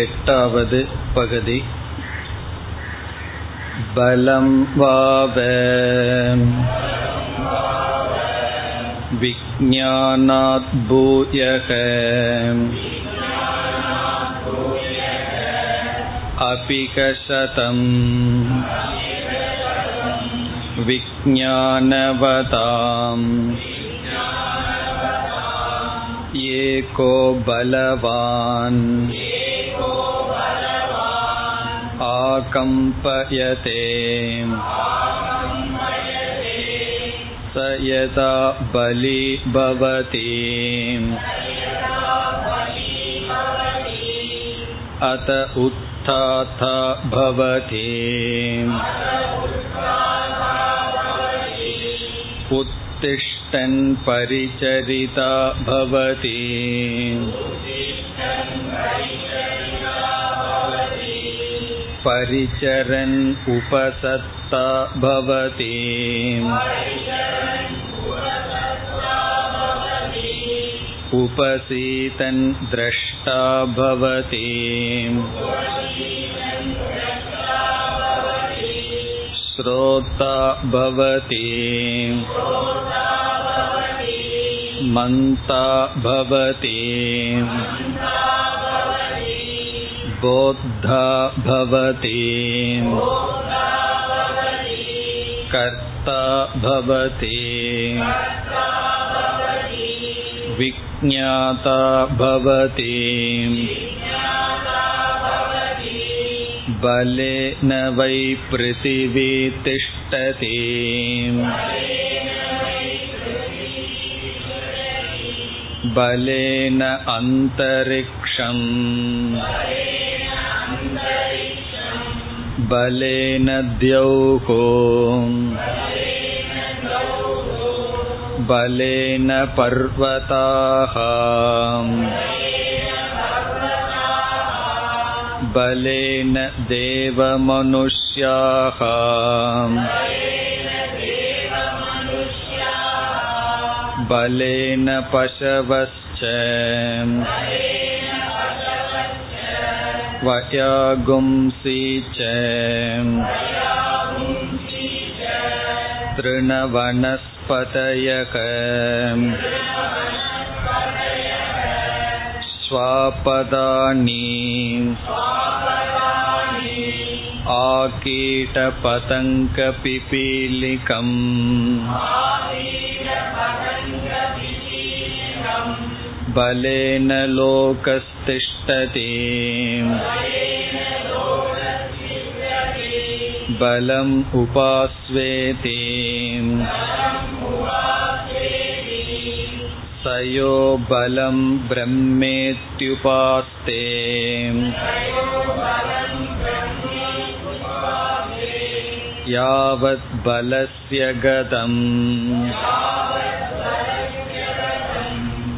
एटावद् पगति बलं वाव विज्ञानात् भूयः अपि कशतम् विज्ञानवताम् एको बलवान् आकम्पयते स यदा बलि भवति अत उत्थाथ भवति उत्तिष्ठन् परिचरिता भवति परिचरन् उपसत्ता भवति उपसीतन् द्रष्टा भवति श्रोता भवति मन्ता भवति बोद्धा भवति कर्ता भवति विज्ञाता भवति बलेन वै पृथिवी तिष्ठति बलेन अन्तरिक्षम् बलेन द्यौः बलेन पर्वताः बलेन देवमनुष्याः बलेन पशवश्च वयागुंसि च तृणवनस्पतयः स्वापदानि आकीटपतङ्गपिपीलिकम् बलेन लोकस्तिष्ठति बलम् उपास्वेति स यो बलं ब्रह्मेत्युपास्ते यावत् बलस्य गतम्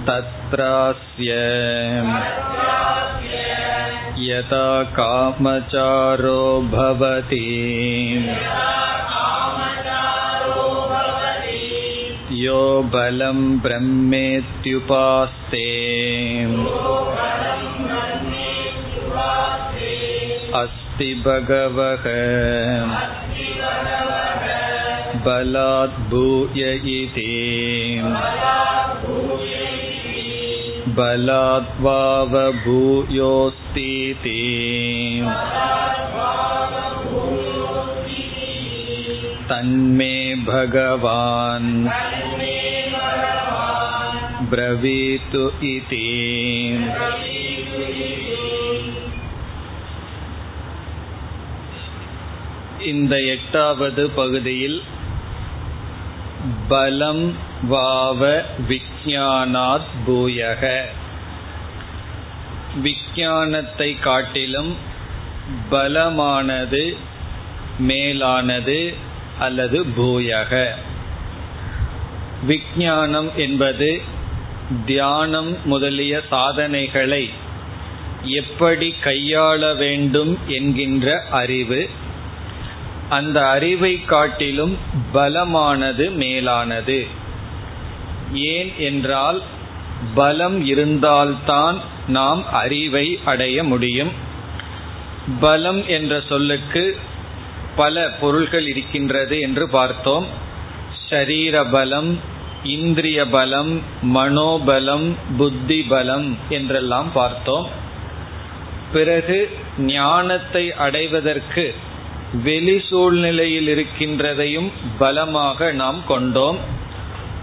तत्रास्य यथा कामचारो भवति यो बलं ब्रह्मेत्युपास्ते अस्ति भगवः बलात् भूय इति बलाद्वावभूयोऽस्तीति तन्मे भगवान् ब्रवीतु इति இந்த எட்டாவது பகுதியில் பலம் வாவ விஜயானாத் பூயக. விஞ்ஞானத்தை காட்டிலும் பலமானது மேலானது அல்லது பூயக. விஞ்ஞானம் என்பது தியானம் முதலிய சாதனைகளை எப்படி கையாள வேண்டும் என்கின்ற அறிவு. அந்த அறிவை காட்டிலும் பலமானது மேலானது. ஏன் என்றால் பலம் இருந்தால்தான் நாம் அறிவை அடைய முடியும். பலம் என்ற சொல்லுக்கு பல பொருள்கள் இருக்கின்றது என்று பார்த்தோம். ஷரீர பலம் இந்திரிய பலம் மனோபலம் புத்தி பலம் என்றெல்லாம் பார்த்தோம். பிறகு ஞானத்தை அடைவதற்கு வெளி சூழ்நிலையில் இருக்கின்றதையும் பலமாக நாம் கொண்டோம்.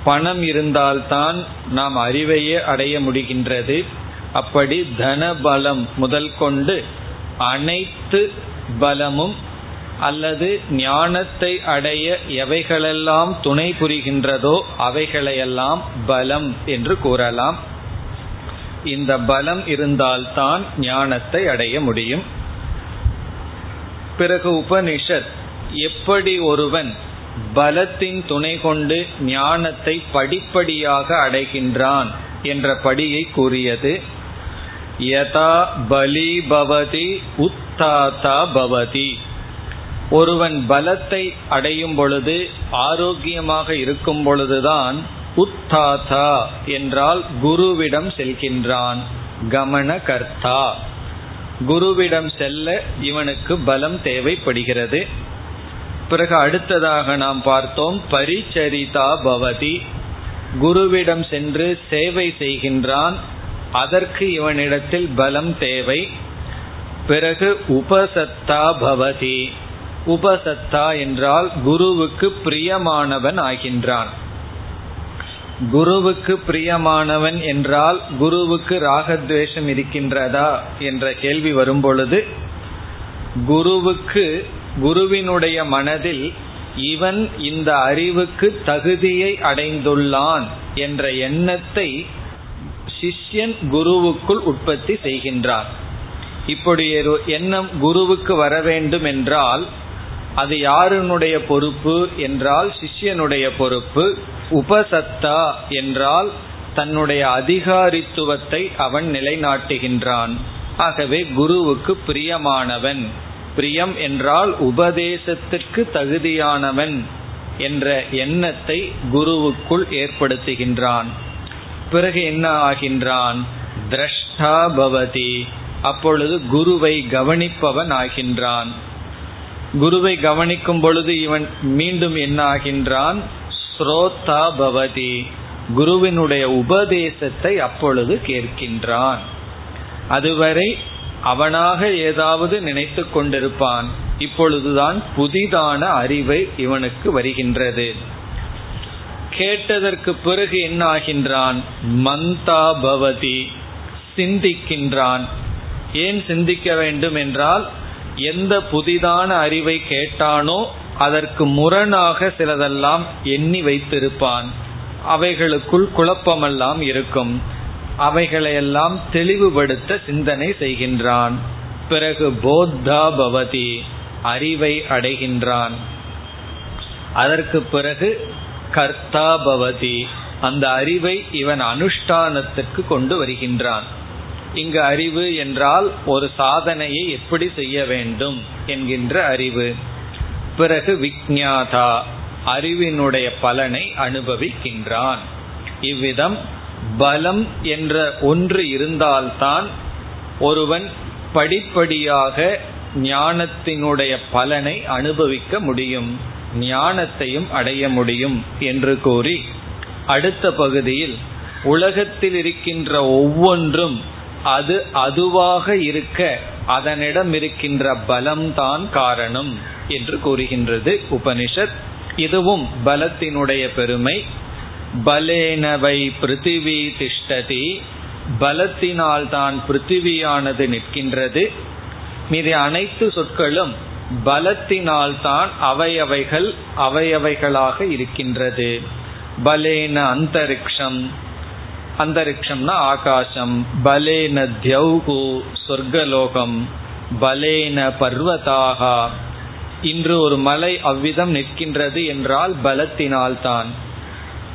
பணம் இருந்தால்தான் நாம் அறிவையே அடைய முடிகின்றது. அப்படி தன பலம் முதல் கொண்டு அனைத்து பலமும் அல்லது ஞானத்தை அடைய எவைகளெல்லாம் துணை புரிகின்றதோ அவைகளையெல்லாம் பலம் என்று கூறலாம். இந்த பலம் இருந்தால்தான் ஞானத்தை அடைய முடியும். பிறகு உபனிஷத் எப்படி ஒருவன் பலத்தின் துணை கொண்டு ஞானத்தை படிப்படியாக அடைகின்றான் என்ற படியை கூறியது. யதா பலி பவதி உத்தாதா பவதி. ஒருவன் பலத்தை அடையும் பொழுது ஆரோக்கியமாக இருக்கும் பொழுதுதான் உத்தாதா என்றால் குருவிடம் செல்கின்றான். கமன கர்த்தா. குருவிடம் செல்ல இவனுக்கு பலம் தேவைப்படுகிறது. பிறகு அடுத்ததாக நாம் பார்த்தோம் பரிச்சரிதா பவதி. குருவிடம் சென்று சேவை செய்கின்றான். அதற்கு இவனிடத்தில் பலம் தேவை. பிறகு உபசத்தா பவதி. உபசத்தா என்றால் குருவுக்கு பிரியமானவன் ஆகின்றான். குருவுக்கு பிரியமானவன் என்றால் குருவுக்கு ராகத்வேஷம் இருக்கின்றதா என்ற கேள்வி வரும்பொழுது குருவுக்கு குருவினுடைய மனதில் இவன் இந்த அறிவுக்கு தகுதியை அடைந்துள்ளான் என்ற எண்ணத்தை சிஷ்யன் குருவுக்குள் உற்பத்தி செய்கின்றான் இப்படி ஒரு எண்ணம் குருவுக்கு வர வேண்டும் என்றால் அது யாருனுடைய பொறுப்பு என்றால் சிஷ்யனுடைய பொறுப்பு உபசத்தா என்றால் தன்னுடைய அதிகாரித்துவத்தை அவன் நிலைநாட்டுகின்றான். ஆகவே குருவுக்கு பிரியமானவன். பிரியம் என்றால் உபதேசத்துக்கு தகுதியானவன் என்ற எண்ணத்தை குருவுக்குள் ஏற்படுத்துகின்றான். பிறகு என்ன ஆகின்றான்? திரஷ்டா பவதி. அப்பொழுது குருவை கவனிப்பவன் ஆகின்றான். குருவை கவனிக்கும் பொழுது இவன் மீண்டும் என்ன ஆகின்றான்? ஸ்ரோதா பவதி. குருவினுடைய உபதேசத்தை அப்பொழுது கேட்கின்றான். அதுவரை அவனாக ஏதாவது நினைத்து கொண்டிருப்பான். இப்பொழுதுதான் புதிதான அறிவை இவனுக்கு வருகின்றது. கேட்டதற்கு பிறகு என்ன ஆகின்றான் மந்தா பவதி. சிந்திக்கின்றான். ஏன் சிந்திக்க வேண்டும் என்றால் எந்த புதிதான அறிவை கேட்டானோ அதற்கு முரணாக சிலதெல்லாம் எண்ணி வைத்திருப்பான். அவைகளுக்குள் குழப்பமெல்லாம் இருக்கும். அவைகளையெல்லாம் தெளிவுபடுத்த சிந்தனை செய்கின்றான். பிறகு போத்தா பவதி அறிவை அடைகின்றான். அதற்கு பிறகு கர்த்தா பவதி அந்த அறிவை இவன் அனுஷ்டானத்துக்கு கொண்டு வருகின்றான். இங்கு அறிவு என்றால் ஒரு சாதனையை எப்படி செய்ய வேண்டும் என்கின்ற அறிவு. பிறகு விக்ஞாதா அறிவினுடைய பலனை அனுபவிக்கின்றான். இவ்விதம் பலம் என்ற ஒன்று இருந்தால்தான் ஒருவன் படிப்படியாக ஞானத்தினுடைய பலனை அனுபவிக்க முடியும் ஞானத்தையும் அடைய முடியும் என்று கூறி அடுத்த பகுதியில் உலகத்தில் இருக்கின்ற ஒவ்வொன்றும் அது அதுவாக இருக்க அதனிடம் இருக்கின்ற பலம்தான் காரணம் என்று கூறுகின்றது உபனிஷத். இதுவும் பலத்தினுடைய பெருமை. பலேனவை பிருத்திவி திஷ்டதி. பலத்தினால் தான் பிருத்திவியானது நிற்கின்றது. மீது அனைத்து சொற்களும் பலத்தினால் தான் அவையவைகள் அவையவைகளாக இருக்கின்றது. பலேன அந்தரிக்ஷம். அந்தரிக்ஷம்னா ஆகாசம். பலேன தியௌகு சொர்க்கலோகம். பலேன பர்வதாகா. இன்று ஒரு மலை அவ்விதம் நிற்கின்றது என்றால் பலத்தினால்தான்.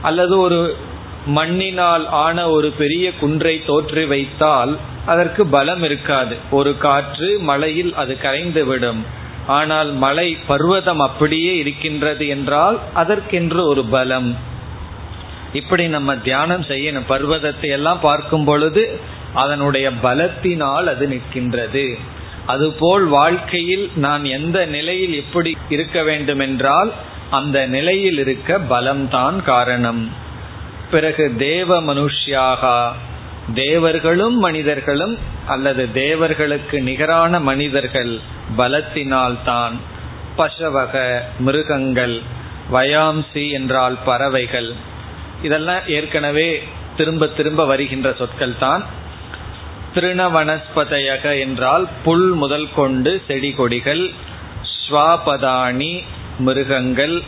அல்லது ஒரு மண்ணினால் ஆன ஒரு பெரிய குன்றை தோற்று வைத்தால் அதற்கு பலம் இருக்காது. ஒரு காற்று மலையில் அது கரைந்துவிடும். ஆனால் மலை பர்வதம் அப்படியே இருக்கின்றது என்றால் அதற்கென்று ஒரு பலம். இப்படி நம்ம தியானம் செய்யணும். பர்வதத்தை எல்லாம் பார்க்கும் பொழுது அதனுடைய பலத்தினால் அது நிற்கின்றது. அதுபோல் வாழ்க்கையில் நான் எந்த நிலையில் எப்படி இருக்க வேண்டும் என்றால் அந்த நிலையில் இருக்க பலம்தான் காரணம். பிறகு தேவ மனுஷ்யாக தேவர்களும் மனிதர்களும் அல்லது தேவர்களுக்கு நிகரான மனிதர்கள் பலத்தினால்தான் பசவக மிருகங்கள் வயாம்சி என்றால் பறவைகள். இதெல்லாம் ஏற்கனவே திரும்ப திரும்ப வருகின்ற சொற்கள் தான் திருணவனஸ்பதையக என்றால் புல் முதல் கொண்டு செடி கொடிகள் ஸ்வாபதானி மிருகங்கள்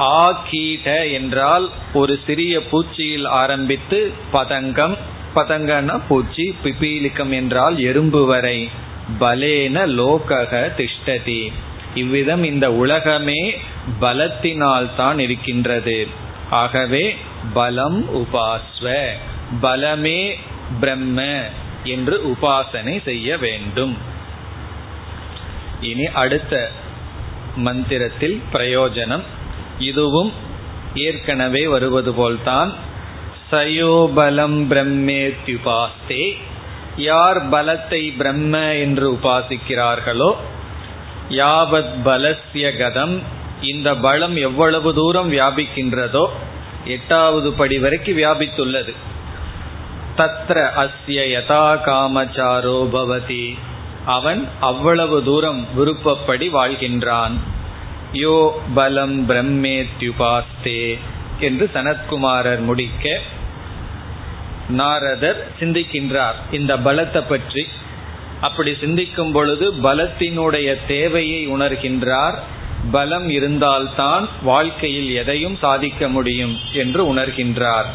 ஆ கீட என்றால் ஒரு சிறிய பூச்சியில் ஆரம்பித்து பதங்கம் பதங்கன பூச்சி பிபீலிக்கம் என்றால் எறும்பு வரை பலேன லோகக திஷ்டதி. இவ்விதம் இந்த உலகமே பலத்தினால் தான் இருக்கின்றது. ஆகவே பலம் உபாஸ்வ பலமே பிரம்ம என்று உபாசனை செய்ய வேண்டும். இனி அடுத்த மந்திரத்தில் பிரயோஜனம். இதுவும் ஏற்கனவே வருவது போல்தான். சயோபலம் பிரம்மேத்யுபாஸ்தே யார் பலத்தை பிரம்ம என்று உபாசிக்கிறார்களோ யாவத் பலசிய கதம் இந்த பலம் எவ்வளவு தூரம் வியாபிக்கின்றதோ எட்டாவது படி வரைக்கும் வியாபித்துள்ளது. தத்ர அஸ்ய யதா காமச்சாரோ பவதி. அவன் அவ்வளவு தூரம் விருப்பப்படி வாழ்கின்றான். யோ பலம் பிரம்மேத்யுபாஸ்தே என்று சனத்குமாரர் முடிக்க நாரதர் சிந்திக்கின்றார். இந்த பலத்தை பற்றி அப்படி சிந்திக்கும் பொழுது பலத்தினுடைய தேவையை உணர்கின்றார். பலம் இருந்தால்தான் வாழ்க்கையில் எதையும் சாதிக்க முடியும் என்று உணர்கின்றார்.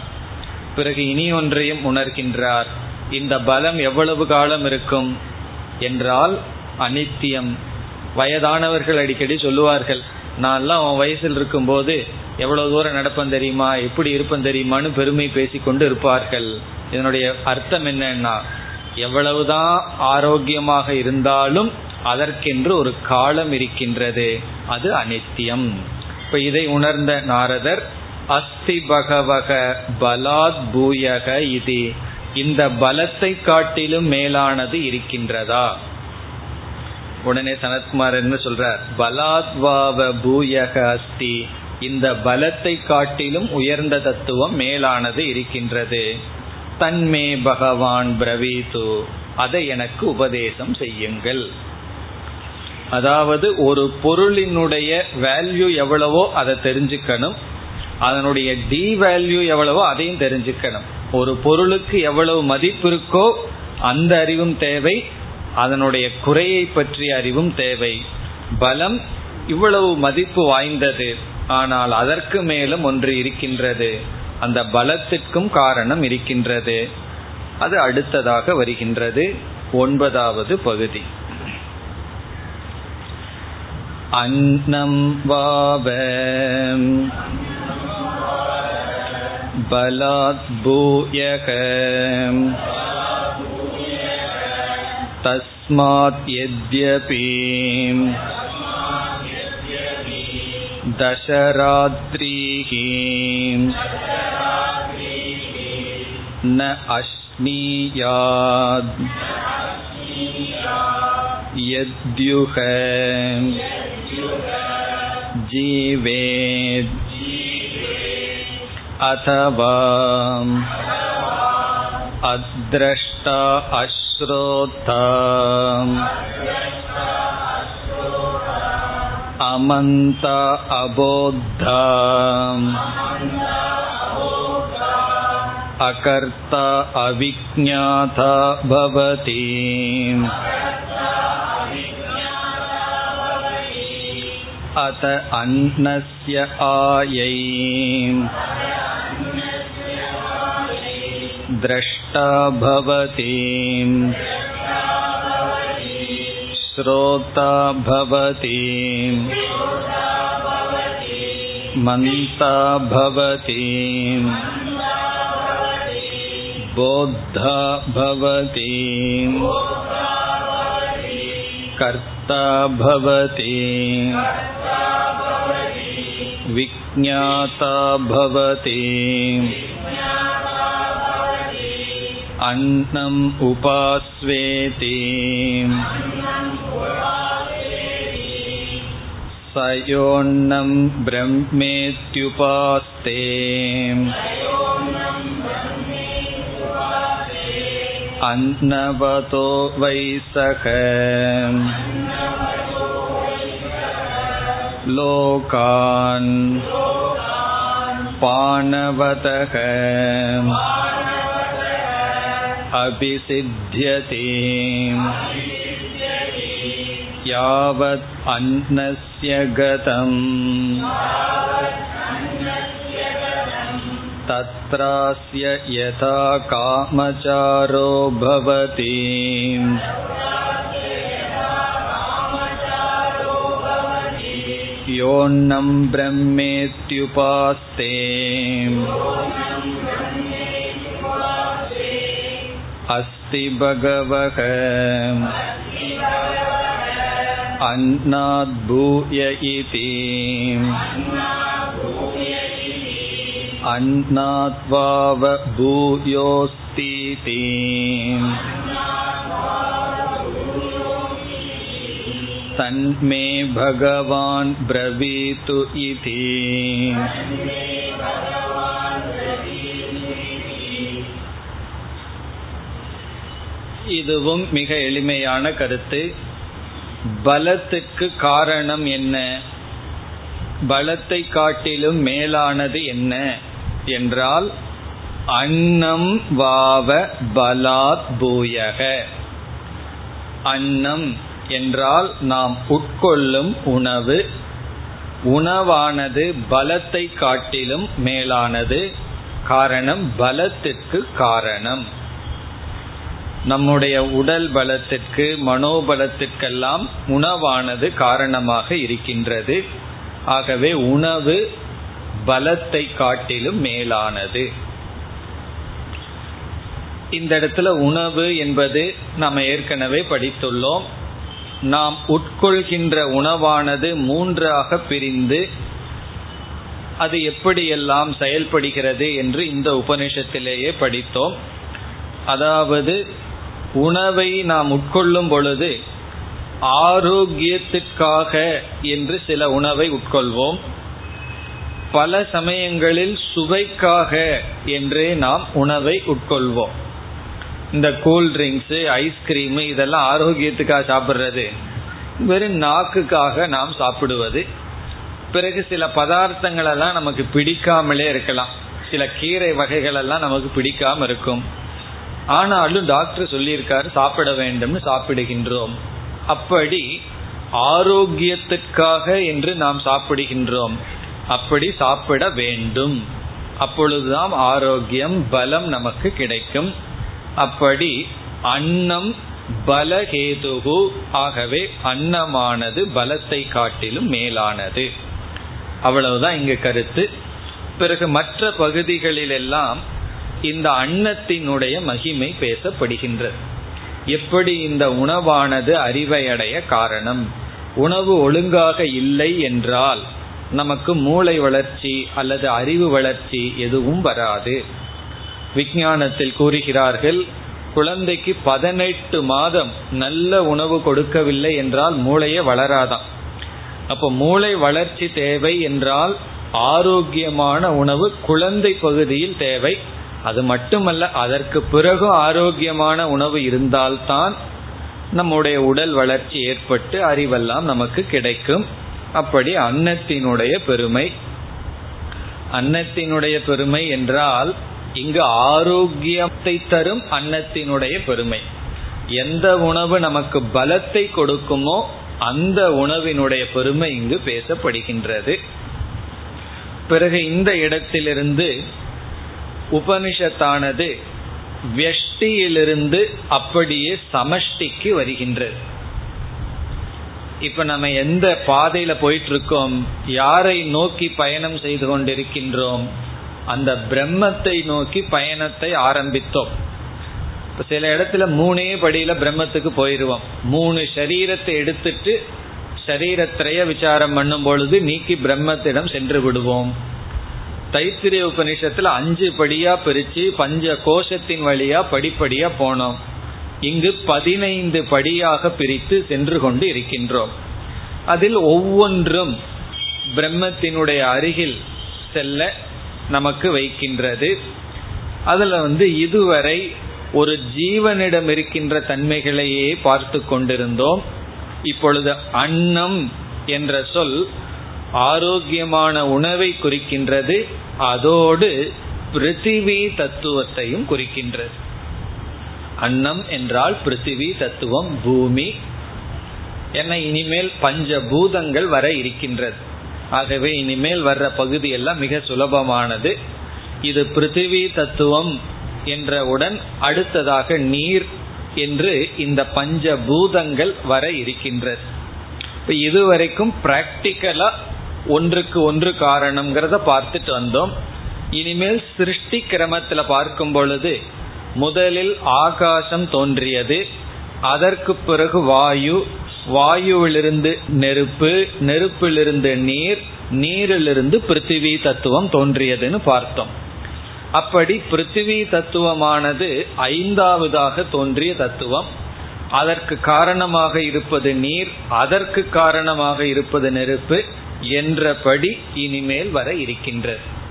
பிறகு இனி ஒன்றையும் உணர்கின்றார். இந்த பலம் எவ்வளவு காலம் இருக்கும்? என்றால் அனித்தியம். வயதானவர்கள் அடிக்கடி சொல்லுவார்கள் நான்லாம் அவன் வயசில் இருக்கும்போது எவ்வளவு தூரம் நடப்பேன் தெரியுமா? எப்படி இருப்பேன் தெரியுமான்னு பெருமை பேசிக்கொண்டு இருப்பார்கள். இதனுடைய அர்த்தம் என்னன்னா எவ்வளவுதான் ஆரோக்கியமாக இருந்தாலும் அதற்கென்று ஒரு காலம் இருக்கின்றது. அது அனித்தியம். இப்ப இதை உணர்ந்த நாரதர் அஸ்தி பகவக பலாத் பூயக இது. இந்த பலத்தை காட்டிலும் மேலானது இருக்கின்றதா? உடனே சனத்குமார் என்ன சொல்றார்? பலாத்வாவ பூயக அஸ்தி. இந்த பலத்தை காட்டிலும் உயர்ந்த தத்துவம் மேலானது இருக்கின்றது. தன்மே பகவான் பிரவீது அதை எனக்கு உபதேசம் செய்யுங்கள். அதாவது ஒரு பொருளினுடைய வேல்யூ எவ்வளவோ அதை தெரிஞ்சுக்கணும். அதனுடைய டி வேல்யூ எவ்வளவோ அதையும் தெரிஞ்சுக்கணும். ஒரு பொருளுக்கு எவ்வளவு மதிப்பு இருக்கோ அந்த அறிவும் தேவை அதனுடைய குறையை பற்றிய அறிவும் தேவை. பலம் இவ்வளவு மதிப்பு வாய்ந்தது ஆனால் அதற்கு மேலும் ஒன்று இருக்கின்றது. அந்த பலத்திற்கும் காரணம் இருக்கின்றது. அது அடுத்ததாக வருகின்றது. ஒன்பதாவது பகுதி. அன்னம் வாவ பலாத் பூயக तस्मात् यद्यपि दशरात्रिः न अश्नीयात् यद्युः जीवेत् अथवा अद्रष्टा अश्रोता अमन्त अबोद्धा अकर्ता अविज्ञाता भवति अत अन्नस्य आयै द्रष्टा भवति श्रोता भवति मन्ता भवति बोद्धा भवति कर्ता भवति विज्ञाता भवति अन्नम् उपास्वेति स योऽन्नं ब्रह्मेत्युपास्ते अन्नवतो वै सख लोकान् पाणवतः अभिसिध्यते यावत् अन्नस्य गतम् तत्रास्य यथा कामचारो भवति योऽन्नं ब्रह्मेत्युपास्ते अस्ति भगवः अन्नाद्भूय इति अन्नात्वाव भूयोऽस्तीति तन्मे भगवान् ब्रवीतु इति இதுவும் மிக எளிமையான கருத்து. பலத்துக்கு காரணம் என்ன? பலத்தை காட்டிலும் மேலானது என்ன என்றால் அன்னம் வாவ பலாத் பூயக. அன்னம் என்றால் நாம் உட்கொள்ளும் உணவு உணவானது பலத்தை காட்டிலும் மேலானது. காரணம் பலத்திற்கு காரணம். நம்முடைய உடல் பலத்திற்கு மனோபலத்திற்கெல்லாம் உணவானது காரணமாக இருக்கின்றது. ஆகவே உணவு பலத்தை காட்டிலும் மேலானது. இந்த இடத்துல உணவு என்பது நாம் ஏற்கனவே படித்துள்ளோம். நாம் உட்கொள்கின்ற உணவானது மூன்றாக பிரிந்து அது எப்படியெல்லாம் செயல்படுகிறது என்று இந்த உபனிஷத்திலேயே படித்தோம். அதாவது உணவை நாம் உட்கொள்ளும் பொழுது ஆரோக்கியத்திற்காக என்று சில உணவை உட்கொள்வோம். பல சமயங்களில் சுவைக்காக என்றே நாம் உணவை உட்கொள்வோம். இந்த கூல்ட்ரிங்க்ஸு ஐஸ்கிரீமு இதெல்லாம் ஆரோக்கியத்துக்காக சாப்பிட்றது. வெறும் நாக்குக்காக நாம் சாப்பிடுவது. பிறகு சில பதார்த்தங்களெல்லாம் நமக்கு பிடிக்காமலே இருக்கலாம். சில கீரை வகைகளெல்லாம் நமக்கு பிடிக்காம இருக்கும். ஆனாலும் டாக்டர் சொல்லியிருக்காரு சாப்பிட வேண்டும்னு சாப்பிடுகின்றோம். அப்படி ஆரோக்கியத்திற்காக என்று நாம் சாப்பிடுகின்றோம். அப்படி சாப்பிட வேண்டும். அப்பொழுதுதான் ஆரோக்கியம் பலம் நமக்கு கிடைக்கும். அப்படி அன்னம் பலகேதுகு ஆகவே அன்னமானது பலத்தை காட்டிலும் மேலானது. அவ்வளவுதான் இங்கு கருத்து. பிறகு மற்ற பகுதிகளிலெல்லாம் இந்த அன்னத்தினுடைய மகிமை பேசப்படுகின்றது. எப்படி இந்த உணவானது அறிவையடைய காரணம்? உணவு ஒழுங்காக இல்லை என்றால் நமக்கு மூளை வளர்ச்சி அல்லது அறிவு வளர்ச்சி எதுவும் வராது. விஞ்ஞானத்தில் கூறுகிறார்கள் குழந்தைக்கு பதினெட்டு மாதம் நல்ல உணவு கொடுக்கவில்லை என்றால் மூளையே வளராதான் அப்போ மூளை வளர்ச்சி தேவை என்றால் ஆரோக்கியமான உணவு குழந்தை பகுதியில் தேவை. அது மட்டுமல்ல அதற்கு பிறகு ஆரோக்கியமான உணவு இருந்தால்தான் நம்முடைய உடல் வளர்ச்சி ஏற்பட்டு அறிவெல்லாம் நமக்கு கிடைக்கும். அப்படி அன்னத்தினுடைய பெருமை அன்னத்தினுடைய பெருமை என்றால் இங்கு ஆரோக்கியத்தை தரும் அன்னத்தினுடைய பெருமை. எந்த உணவு நமக்கு பலத்தை கொடுக்குமோ அந்த உணவினுடைய பெருமை இங்கு பேசப்படுகின்றது. பிறகு இந்த இடத்திலிருந்து உபனிஷத்தானது வெஷ்டியிலிருந்து அப்படியே சமஷ்டிக்கு வருகின்றது. இப்ப நம்ம எந்த பாதையில போயிட்டு இருக்கோம் யாரை நோக்கி பயணம் செய்து கொண்டிருக்கின்றோம் அந்த பிரம்மத்தை நோக்கி பயணத்தை ஆரம்பித்தோம். சில இடத்துல மூணே படியில பிரம்மத்துக்கு போயிடுவோம் மூணு சரீரத்தை எடுத்துட்டு சரீரத்திரைய விசாரம் பண்ணும் பொழுது நீக்கி பிரம்மத்திடம் சென்று விடுவோம். தைத்திரிய உபநிஷத்துல அஞ்சு படியா பிரிச்சு பஞ்ச கோஷத்தின் வழியா படிப்படியா போனோம். இங்கு பதினைந்து படியாக பிரித்து சென்று கொண்டு இருக்கின்றோம். அதில் ஒவ்வொன்றும் பிரம்மத்தினுடைய அருகில் செல்ல நமக்கு வைக்கின்றது. அதில் வந்து இதுவரை ஒரு ஜீவனிடம் இருக்கின்ற தன்மைகளையே பார்த்து கொண்டிருந்தோம். இப்பொழுது அன்னம் என்ற சொல் ஆரோக்கியமான உணவை குறிக்கின்றது அதோடு பிருத்திவி தத்துவத்தையும் குறிக்கின்றது. அன்னம் என்றால் பிருத்திவி தத்துவம் பூமி. என இனிமேல் பஞ்ச பூதங்கள் வர இருக்கின்றது. ஆகவே இனிமேல் வர்ற பகுதி எல்லாம் மிக சுலபமானது. இது பிருத்திவி தத்துவம் என்றவுடன் அடுத்ததாக நீர் என்று இந்த பஞ்ச பூதங்கள் வர இருக்கின்றது. இப்போ இதுவரைக்கும் பிராக்டிக்கலா ஒன்றுக்கு ஒன்று காரணம்ங்கிறத பார்த்துட்டு வந்தோம். இனிமேல் சிருஷ்டி கிரமத்துல பார்க்கும் பொழுது முதலில் ஆகாசம் தோன்றியது அதற்கு பிறகு வாயு வாயுவிலிருந்து நெருப்பு நெருப்பிலிருந்து நீர் நீரிலிருந்து பிருத்திவி தத்துவம் தோன்றியதுன்னு பார்த்தோம். அப்படி பிருத்திவி தத்துவமானது ஐந்தாவதாக தோன்றிய தத்துவம். அதற்கு காரணமாக இருப்பது நீர் அதற்கு காரணமாக இருப்பது நெருப்பு என்றபடி இனிமேல் வர இருக்கின்றது.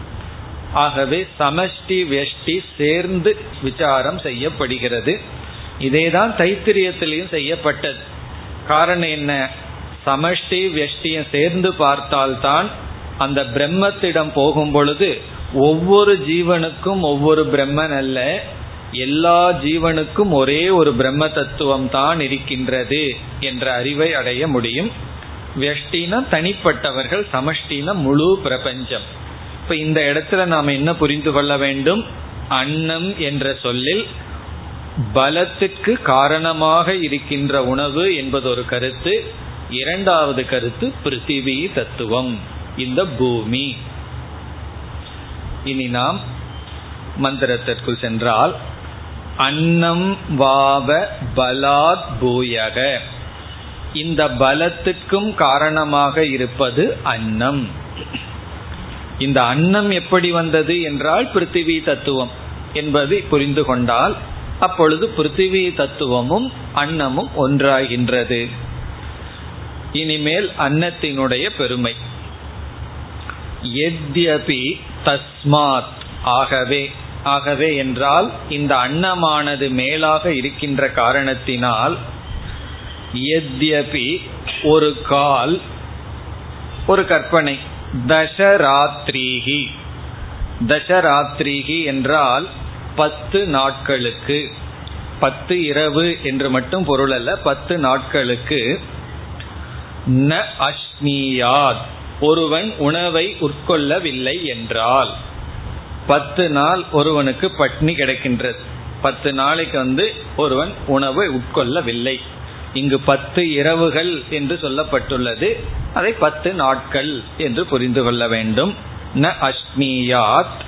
ஆகவே சமஷ்டி வெஷ்டி சேர்ந்து விசாரம் செய்யப்படுகிறது. இதேதான் தைத்திரியத்திலையும் செய்யப்பட்டது. காரணம் என்ன? சமஷ்டி வெஷ்டியும் சேர்ந்து பார்த்தால்தான் அந்த பிரம்மத்திடம் போகும் பொழுது ஒவ்வொரு ஜீவனுக்கும் ஒவ்வொரு பிரம்மன் அல்ல எல்லா ஜீவனுக்கும் ஒரே ஒரு பிரம்ம தத்துவம் தான் இருக்கின்றது என்ற அறிவை அடைய முடியும். வெஷ்டினா தனிப்பட்டவர்கள் சமஷ்டினா முழு பிரபஞ்சம். இப்ப இந்த இடத்துல நாம் என்ன புரிந்து கொள்ள வேண்டும்? அன்னம் என்ற சொல்லில் பலத்துக்கு காரணமாக இருக்கின்ற உணவு என்பது ஒரு கருத்து இரண்டாவது கருத்து பிருத்திவி தத்துவம் இந்த பூமி. இனி நாம் மந்திரத்திற்குள் சென்றால் அன்னம் வாவ பலாத் பூயக. இந்த பலத்துக்கும் காரணமாக இருப்பது அன்னம். இந்த அன்னம் எப்படி வந்தது என்றால் பிருத்திவி தத்துவம் என்பது புரிந்து கொண்டால் அப்பொழுது பிருத்திவி தத்துவமும் அன்னமும் ஒன்றாகின்றது. இனிமேல் அன்னத்தினுடைய பெருமை. எத்யபி தஸ்மாத். ஆகவே ஆகவே என்றால் இந்த அன்னமானது மேலாக இருக்கின்ற காரணத்தினால் எத்யபி ஒரு கால் ஒரு கற்பனை. தசராத்திரிகி தசராத்திரிகி என்றால் பத்து நாட்களுக்கு. பத்து இரவு என்று மட்டும் பொருள் அல்ல பத்து நாட்களுக்கு. ந அஷ்னியாத் ஒருவன் உணவை உட்கொள்ளவில்லை என்றால் பத்து நாள் ஒருவனுக்கு பட்னி கிடைக்கின்றது. பத்து நாளைக்கு வந்து ஒருவன் உணவை உட்கொள்ளவில்லை. இங்கு பத்து இரவுகள் என்று சொல்லப்பட்டுள்ளது. அதை பத்து நாட்கள் என்று புரிந்து கொள்ள வேண்டும். ந அஷ்னியாத்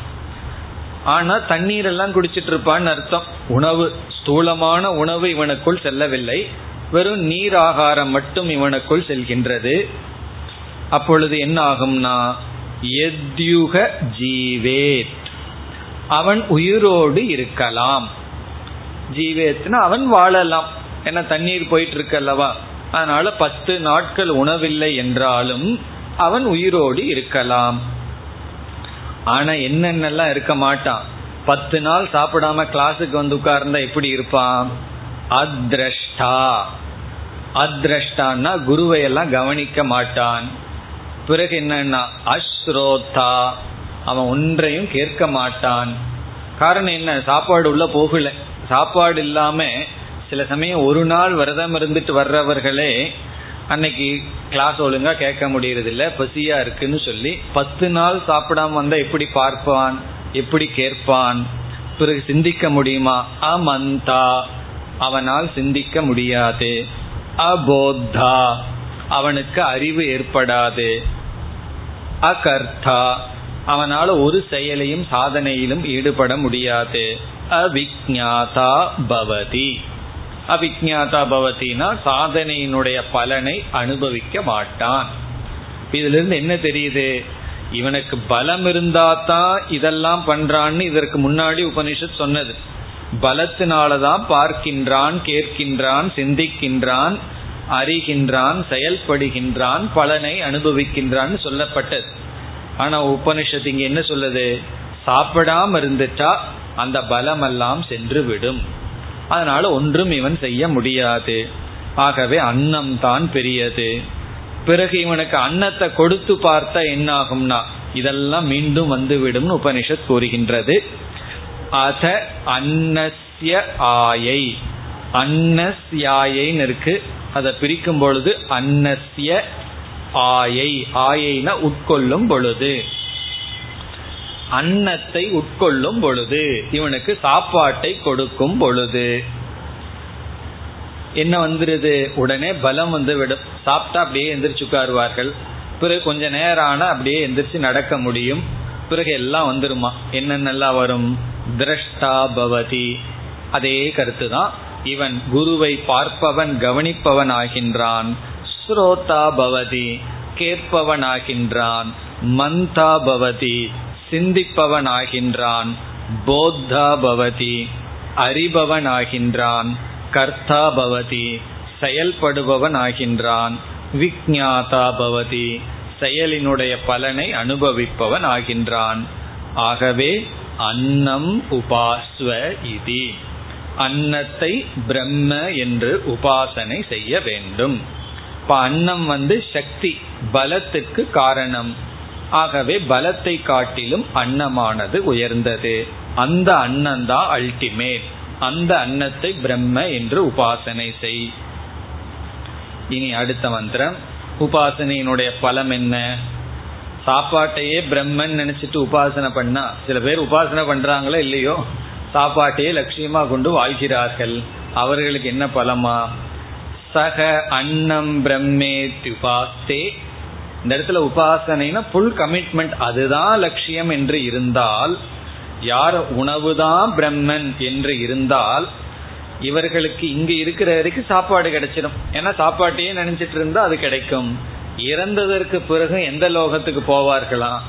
ஆனா தண்ணீர் எல்லாம் குடிச்சிட்டு இருப்பான்னு அர்த்தம். உணவு ஸ்தூலமான உணவு இவனுக்குள் செல்லவில்லை. வெறும் நீர் ஆகாரம் மட்டும் இவனுக்குள் செல்கின்றது. அப்பொழுது என்ன ஆகும்னா எத்யுக ஜீவேத். அவன் உயிரோடு இருக்கலாம். ஜீவேத்னா அவன் வாழலாம். ஏன்னா தண்ணீர் போயிட்டு இருக்கல்லவா அதனால பத்து நாட்கள் உணவில்லை என்றாலும் அவன் உயிரோடு இருக்கலாம். ஆனா என்னென்னலாம் இருக்க மாட்டான்? பத்து நாள் சாப்பிடாம கிளாஸுக்கு வந்து உட்கார்ந்தா எப்படி இருப்பான்? அத்ரஷ்டா. அத்ரஷ்டான்னா குருவை எல்லாம் கவனிக்க மாட்டான். பிறகு என்னன்னா அஸ்ரோதா அவன் ஒன்றையும் கேட்க மாட்டான். காரணம் என்ன? சாப்பாடு உள்ள போகல. சாப்பாடு இல்லாம சில சமயம் ஒரு நாள் விரதம் இருந்துட்டு வர்றவர்களே அன்னைக்கு கிளாஸ் ஒழுங்கா கேட்க முடியறதில்ல பசியா இருக்குன்னு சொல்லி பத்து நாள் சாப்பிடாம வந்தா எப்படி பார்ப்பான்? எப்படி கேட்பான்? பிறகு சிந்திக்க முடியுமா? அமந்தா. அவனால் சிந்திக்க முடியாது. அபோத்தா. அவனுக்கு அறிவு ஏற்படாது. அகர்த்தா. அவனால ஒரு செயலையும் சாதனையிலும் ஈடுபட முடியாது. அவிக்ஞாதா பவதி. அவிஜாதா பவத்தினா சாதனையினுடைய பலனை அனுபவிக்க மாட்டான். இதுல இருந்து என்ன தெரியுது? இவனுக்கு பலம் இருந்தா தான் இதெல்லாம் பண்றான்னு இதற்கு முன்னாடி உபனிஷத் சொன்னது. பலத்தினாலதான் பார்க்கின்றான் கேட்கின்றான் சிந்திக்கின்றான் அறிகின்றான் செயல்படுகின்றான் பலனை அனுபவிக்கின்றான் சொல்லப்பட்டது. ஆனா உபனிஷத்து இங்க என்ன சொல்லுது? சாப்பிடாம இருந்துட்டா அந்த பலமெல்லாம் சென்று விடும். அதனால ஒன்றும் இவன் செய்ய முடியாது. ஆகவே அன்னம் தான் பெரியது. பிறகு இவனுக்கு அன்னத்தை கொடுத்து பார்த்தா என்ன ஆகும்னா இதெல்லாம் மீண்டும் வந்துவிடும் உபனிஷத் கூறுகின்றது. அத அன்னஸ்ய ஆயை. அன்னஸ்யாயின்னு இருக்கு. அதை பிரிக்கும் பொழுது அன்னஸ்ய ஆயை. ஆயைனா உட்கொள்ளும் பொழுது. அன்னத்தை உட்கொள்ளும் பொழுது இவனுக்கு சாப்பாட்டை கொடுக்கும் பொழுது. என்ன வந்துருது? உடனே பலம் வந்து விடும். சாப்பிட்டா அப்படியே எந்திரிச்சு உட்காருவார்கள். பிறகு கொஞ்ச நேரம் ஆனால் அப்படியே எந்திரிச்சு நடக்க முடியும். பிறகு எல்லாம் வந்துருமா? என்னென்னலாம் வரும்? திரஷ்டா பவதி. அதே கருத்து தான் இவன் குருவை பார்ப்பவன் கவனிப்பவன் ஆகின்றான். ஸ்ரோதா பவதி. கேட்பவன் ஆகின்றான். மந்தா பவதி. சிந்திப்பவன் ஆகின்றான் போத்தா பவதி அறிபவன் ஆகின்றான் கர்த்தா பவதி செயல்படுபவன் ஆகின்றான் விக்ஞாதா பவதி செயலினுடைய பலனை அனுபவிப்பவன் ஆகின்றான் ஆகவே அன்னம் உபாஸ்வ இதி. அன்னத்தை பிரம்ம என்று உபாசனை செய்ய வேண்டும். இப்ப அன்னம் வந்து சக்தி பலத்துக்கு காரணம். ஆகவே பலத்தை காட்டிலும் அன்னமானது உயர்ந்தது. அந்த அன்னம் தான் அல்டிமேட் அந்த அன்னத்தை பிரம்ம என்று உபாசனை செய். இனி அடுத்த மந்திரம். உபாசனையினுடைய பலம் என்ன? சாப்பாட்டையே பிரம்மன் நினைச்சிட்டு உபாசனை பண்ணா சில பேர் உபாசனை பண்றாங்களோ இல்லையோ சாப்பாட்டையே லட்சியமா கொண்டு வாழ்கிறார்கள். அவர்களுக்கு என்ன பலமா? சக அன்னம் பிரம்மே துபாஸ்தே இந்த இடத்துல உபாசனைனா ஃபுல் கமிட்மெண்ட் அதுதான் லட்சியம் என்று இருந்தால் யார் உணவுதான் பிரம்மன் என்று இருந்தால் இவர்களுக்கு இங்க இருக்கிற வரைக்கும் சாப்பாடு கிடைச்சிடும். ஏன்னா சாப்பாட்டையே நினைச்சிட்டு இருந்தா அது கிடைக்கும். இறந்ததற்கு பிறகு எந்த லோகத்துக்கு போவார்களாம்?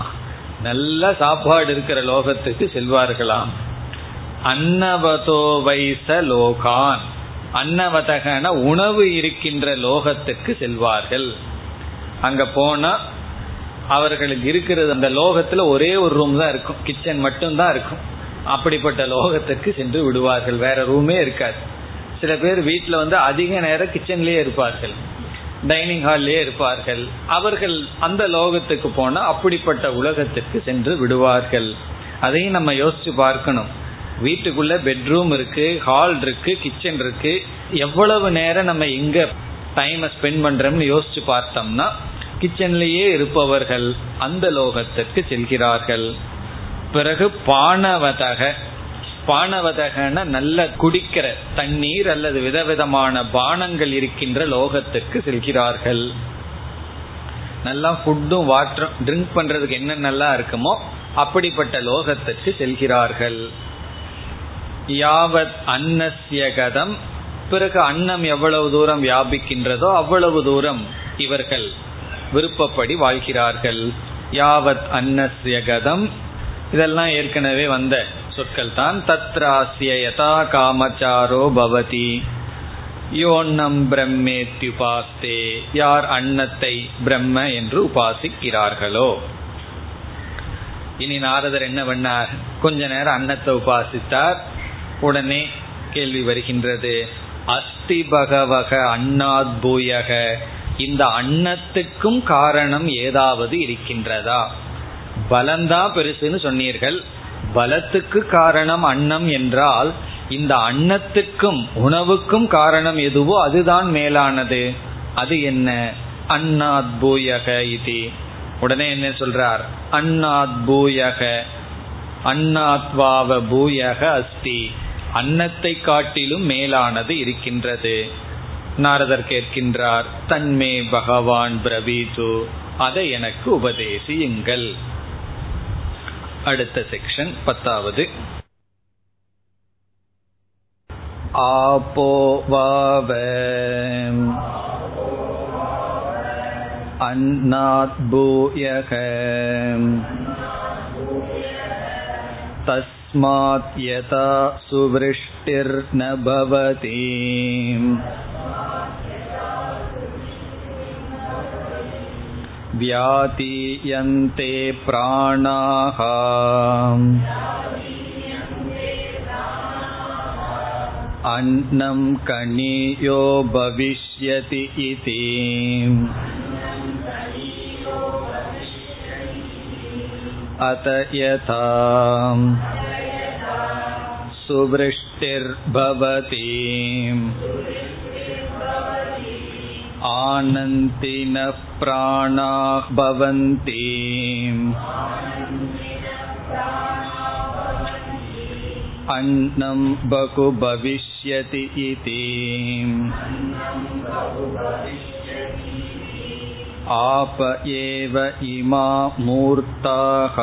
நல்ல சாப்பாடு இருக்கிற லோகத்துக்கு செல்வார்களாம். அன்னவதோ வைச லோகான். அன்னவதகன உணவு இருக்கின்ற லோகத்துக்கு செல்வார்கள். அங்க போனா அவர்களுக்கு இருக்கிறது அந்த லோகத்துல ஒரே ஒரு ரூம் தான் இருக்கும். கிச்சன் மட்டும் தான் இருக்கும். அப்படிப்பட்ட லோகத்துக்கு சென்று விடுவார்கள். வேற ரூமே இருக்காது. சில பேர் வீட்டில் வந்து அதிக நேரம் கிச்சன்லயே இருப்பார்கள். டைனிங் ஹால்லே இருப்பார்கள். அவர்கள் அந்த லோகத்துக்கு போனா அப்படிப்பட்ட உலகத்துக்கு சென்று விடுவார்கள். அதையும் நம்ம யோசிச்சு பார்க்கணும். வீட்டுக்குள்ள பெட்ரூம் இருக்கு ஹால் இருக்கு கிச்சன் இருக்கு. எவ்வளவு நேரம் நம்ம எங்க டைமை ஸ்பெண்ட் பண்றோம்னு யோசிச்சு பார்த்தோம்னா கிச்சன்லேயே இருப்பவர்கள் அந்த லோகத்திற்கு செல்கிறார்கள். பிறகு பானவதக. பானவதகன நல்ல குடிக்கிற தண்ணீர் அல்லது விதவிதமான பானங்கள் இருக்கின்ற லோகத்துக்கு செல்கிறார்கள். நல்லா ஃபுட்டும் வாட்டரும் ட்ரிங்க் பண்றதுக்கு என்னென்னலாம் இருக்குமோ அப்படிப்பட்ட லோகத்துக்கு செல்கிறார்கள். யாவத் அன்னசியகதம் பிறகு அன்னம் எவ்வளவு தூரம் வியாபிக்கின்றதோ அவ்வளவு தூரம் இவர்கள் விருப்பப்படி வாழ்கிறார்கள். யாவத் அன்னசியகதம் இதெல்லாம் ஏற்கனவே வந்த சொற்கள் தான். தத்ராசிய யதா காமச்சாரோ பவதி. யோன்னம் பிரம்மேத்யுபாஸ்தே. யார் அன்னத்தை பிரம்ம என்று உபாசிக்கிறார்களோ? இனி நாரதர் என்ன பண்ணார்? கொஞ்ச நேரம் அன்னத்தை உபாசித்தார். உடனே கேள்வி வருகின்றது. அஸ்தி பகவக அன்னாத் பூயக. இந்த அன்னத்துக்கும் காரணம் ஏதாவது இருக்கின்றதா? பலந்தா பெருசுன்னு சொன்னீர்கள். பலத்துக்கு காரணம் அன்னம் என்றால் இந்த அன்னத்துக்கும் உணவுக்கும் காரணம் எதுவோ அதுதான் மேலானது. அது என்ன? அன்னாத் பூயக இது. உடனே என்ன சொல்றார்? அன்னாத் பூயக. அன்னாத்வாவ பூயக அஸ்தி. அன்னத்தை காட்டிலும் மேலானது இருக்கின்றது. நாரதர் கேட்கின்றார் தன்மே பகவான் பிரவீது அதை எனக்கு உபதேசியுங்கள் அடுத்த செக்ஷன் பத்தாவது ஆபோ வாவ अन्नात् भूयः तस्मात् यथा सुवृष्टिर्न भवति व्यातीयन्ते प्राणाः अन्नं कणीयो भविष्यति इति अत यथा सुवृष्टिर्भवति आनन्तिनः प्राणाः भवन्ति अन्नं बहु भविष्यति इति आप एव इमा मूर्ताः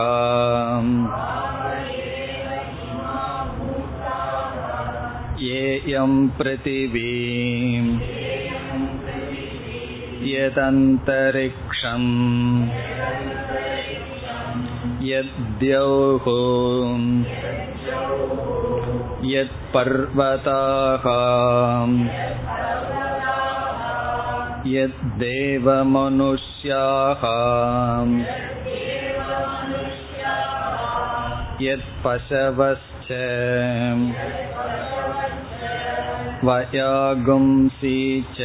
येयं पृथिवीम् यदन्तरिक्षम् यद्यौः यत्पर्वताः यद्देवमनुष्याः यत्पशवश्च वयागुंसि च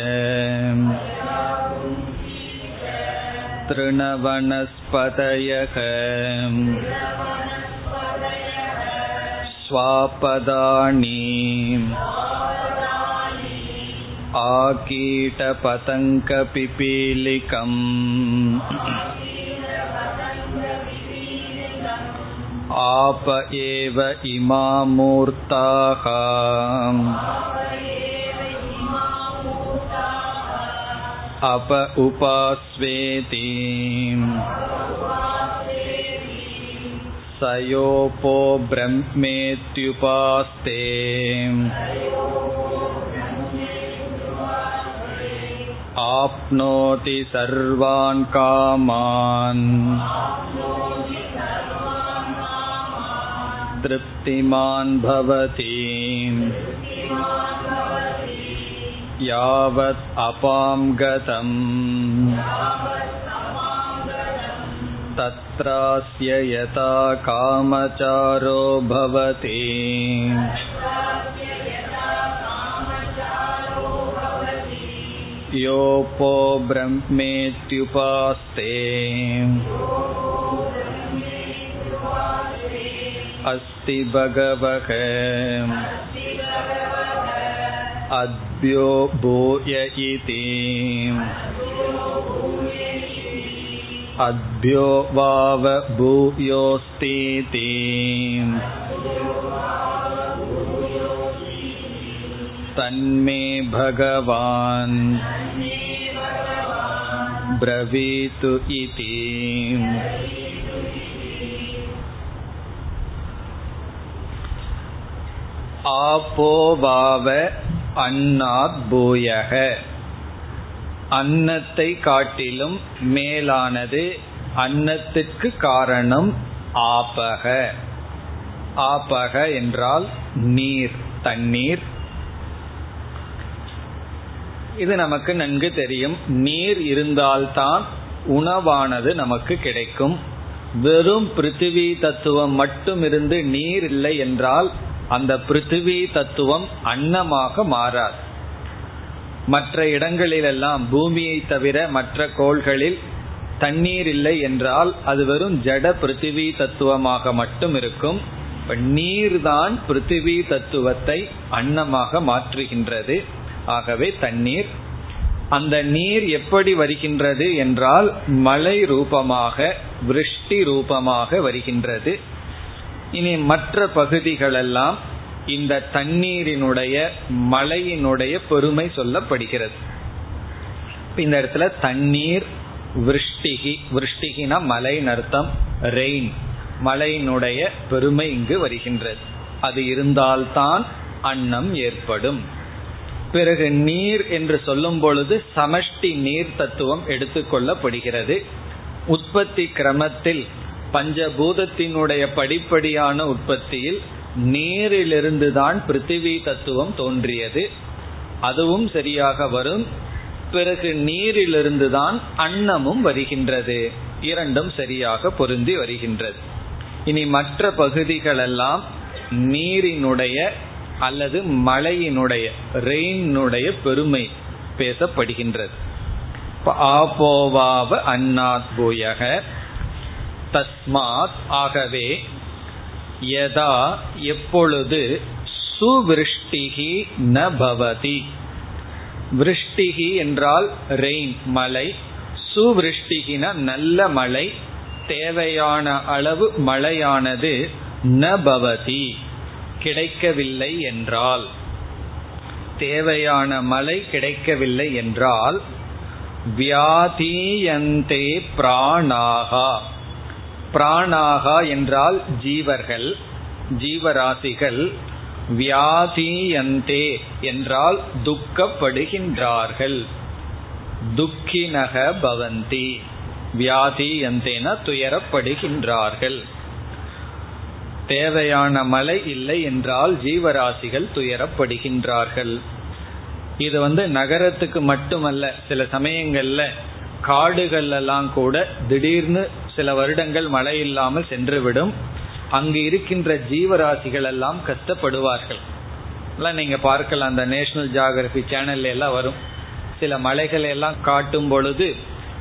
तृणवनस्पतयः स्वापदानि आकीटपतङ्कपिपीलिकम् आप एव इमा मूर्ताः अप उपास्वेति स योपो ब्रह्मेत्युपास्ते आप्नोति सर्वान् कामान् तृप्तिमान् भवति यावत् अपां गतम् तत्रास्य यथा कामचारो भवति योपो ब्रह्मेत्युपास्ते अस्ति भगवः अद्यो भूय इति अद्भ्यो वाव भूयोऽस्तीति तन्मे भगवान् ब्रवीतु इति ஆபோவாவ அன்னாத் பூயக. அன்னத்தை காட்டிலும் மேலானது அன்னத்துக்கு காரணம் ஆபக. ஆபக என்றால் நீர் தண்ணீர். இது நமக்கு நன்கு தெரியும். நீர் இருந்தால்தான் உணவானது நமக்கு கிடைக்கும். வெறும் பிருத்திவி தத்துவம் மட்டும் இருந்து நீர் இல்லை என்றால் அந்த பிருத்திவி தத்துவம் அன்னமாக மாறாது மற்ற இடங்களிலெல்லாம் பூமியை தவிர மற்ற கோள்களில் தண்ணீர் இல்லை என்றால் அது வெறும் ஜட பிருத்திவி தத்துவமாக மட்டும் இருக்கும். நீர்தான் பிருத்திவி தத்துவத்தை அன்னமாக மாற்றுகின்றது. ஆகவே தண்ணீர். அந்த நீர் எப்படி வருகின்றது என்றால் மழை ரூபமாக விருஷ்டி ரூபமாக வருகின்றது. இனி மற்ற பகுதிகளெல்லாம் இந்த தண்ணீரினுடைய மலையினுடைய பெருமை சொல்லப்படுகிறது. இந்த இடத்துல தண்ணீர் விருஷ்டிகி விருஷ்டிகினா மலையின் அர்த்தம் ரெயின் மலையினுடைய பெருமை இங்கு வருகின்றது. அது இருந்தால்தான் அன்னம் ஏற்படும். பிறகு நீர் என்று சொல்லும் பொழுது சமஷ்டி நீர் தத்துவம் எடுத்துக்கொள்ளப்படுகிறது உற்பத்தி கிரமத்தில் பஞ்சபூதத்தினுடைய படிப்படியான உற்பத்தியில் நீரிலிருந்து தான் பிருத்திவி தத்துவம் தோன்றியது. அதுவும் சரியாக வரும். பிறகு நீரிலிருந்து தான் அன்னமும் வருகின்றது. இரண்டும் சரியாக பொருந்தி வருகின்றது. இனி மற்ற பகுதிகளெல்லாம் நீரினுடைய அல்லது மழையினுடைய ரெயினுடைய பெருமை பேசப்படுகின்றது. ஆபோவாவ அன்னாத் பூயக. தஸ்மாத் ஆகவே யதா எப்பொழுது சுவிருஷ்டிகி ந பவதி. விருஷ்டிகி என்றால் ரெயின் மழை. சுவிருஷ்டிகின நல்ல மழை. தேவையான அளவு மழையானது ந பவதி. கிடைக்கவில்லை என்றால். தேவையான மழை கிடைக்கவில்லை என்றால் வியாதீயந்தே பிராணாகா. பிராணாகா என்றால் ஜீவர்கள் ஜீவராசிகள் வியாதீயந்தே என்றால் துக்கப்படுகின்றார்கள். துக்கினக பவந்தி வியாதீயந்தேன துயரப்படுகின்றார்கள். தேவையான மழை இல்லை என்றால் ஜீவராசிகள் துயரப்படுகின்றார்கள். இது வந்து நகரத்துக்கு மட்டுமல்ல சில சமயங்கள்ல காடுகள் எல்லாம் கூட திடீர்னு சில வருடங்கள் மழை இல்லாமல் சென்றுவிடும். அங்கு இருக்கின்ற ஜீவராசிகள் எல்லாம் கஷ்டப்படுவார்கள். எல்லாம் நீங்க பார்க்கலாம் அந்த நேஷனல் ஜியாகிரபி சேனல்ல எல்லாம் வரும். சில மலைகளை எல்லாம் காட்டும் பொழுது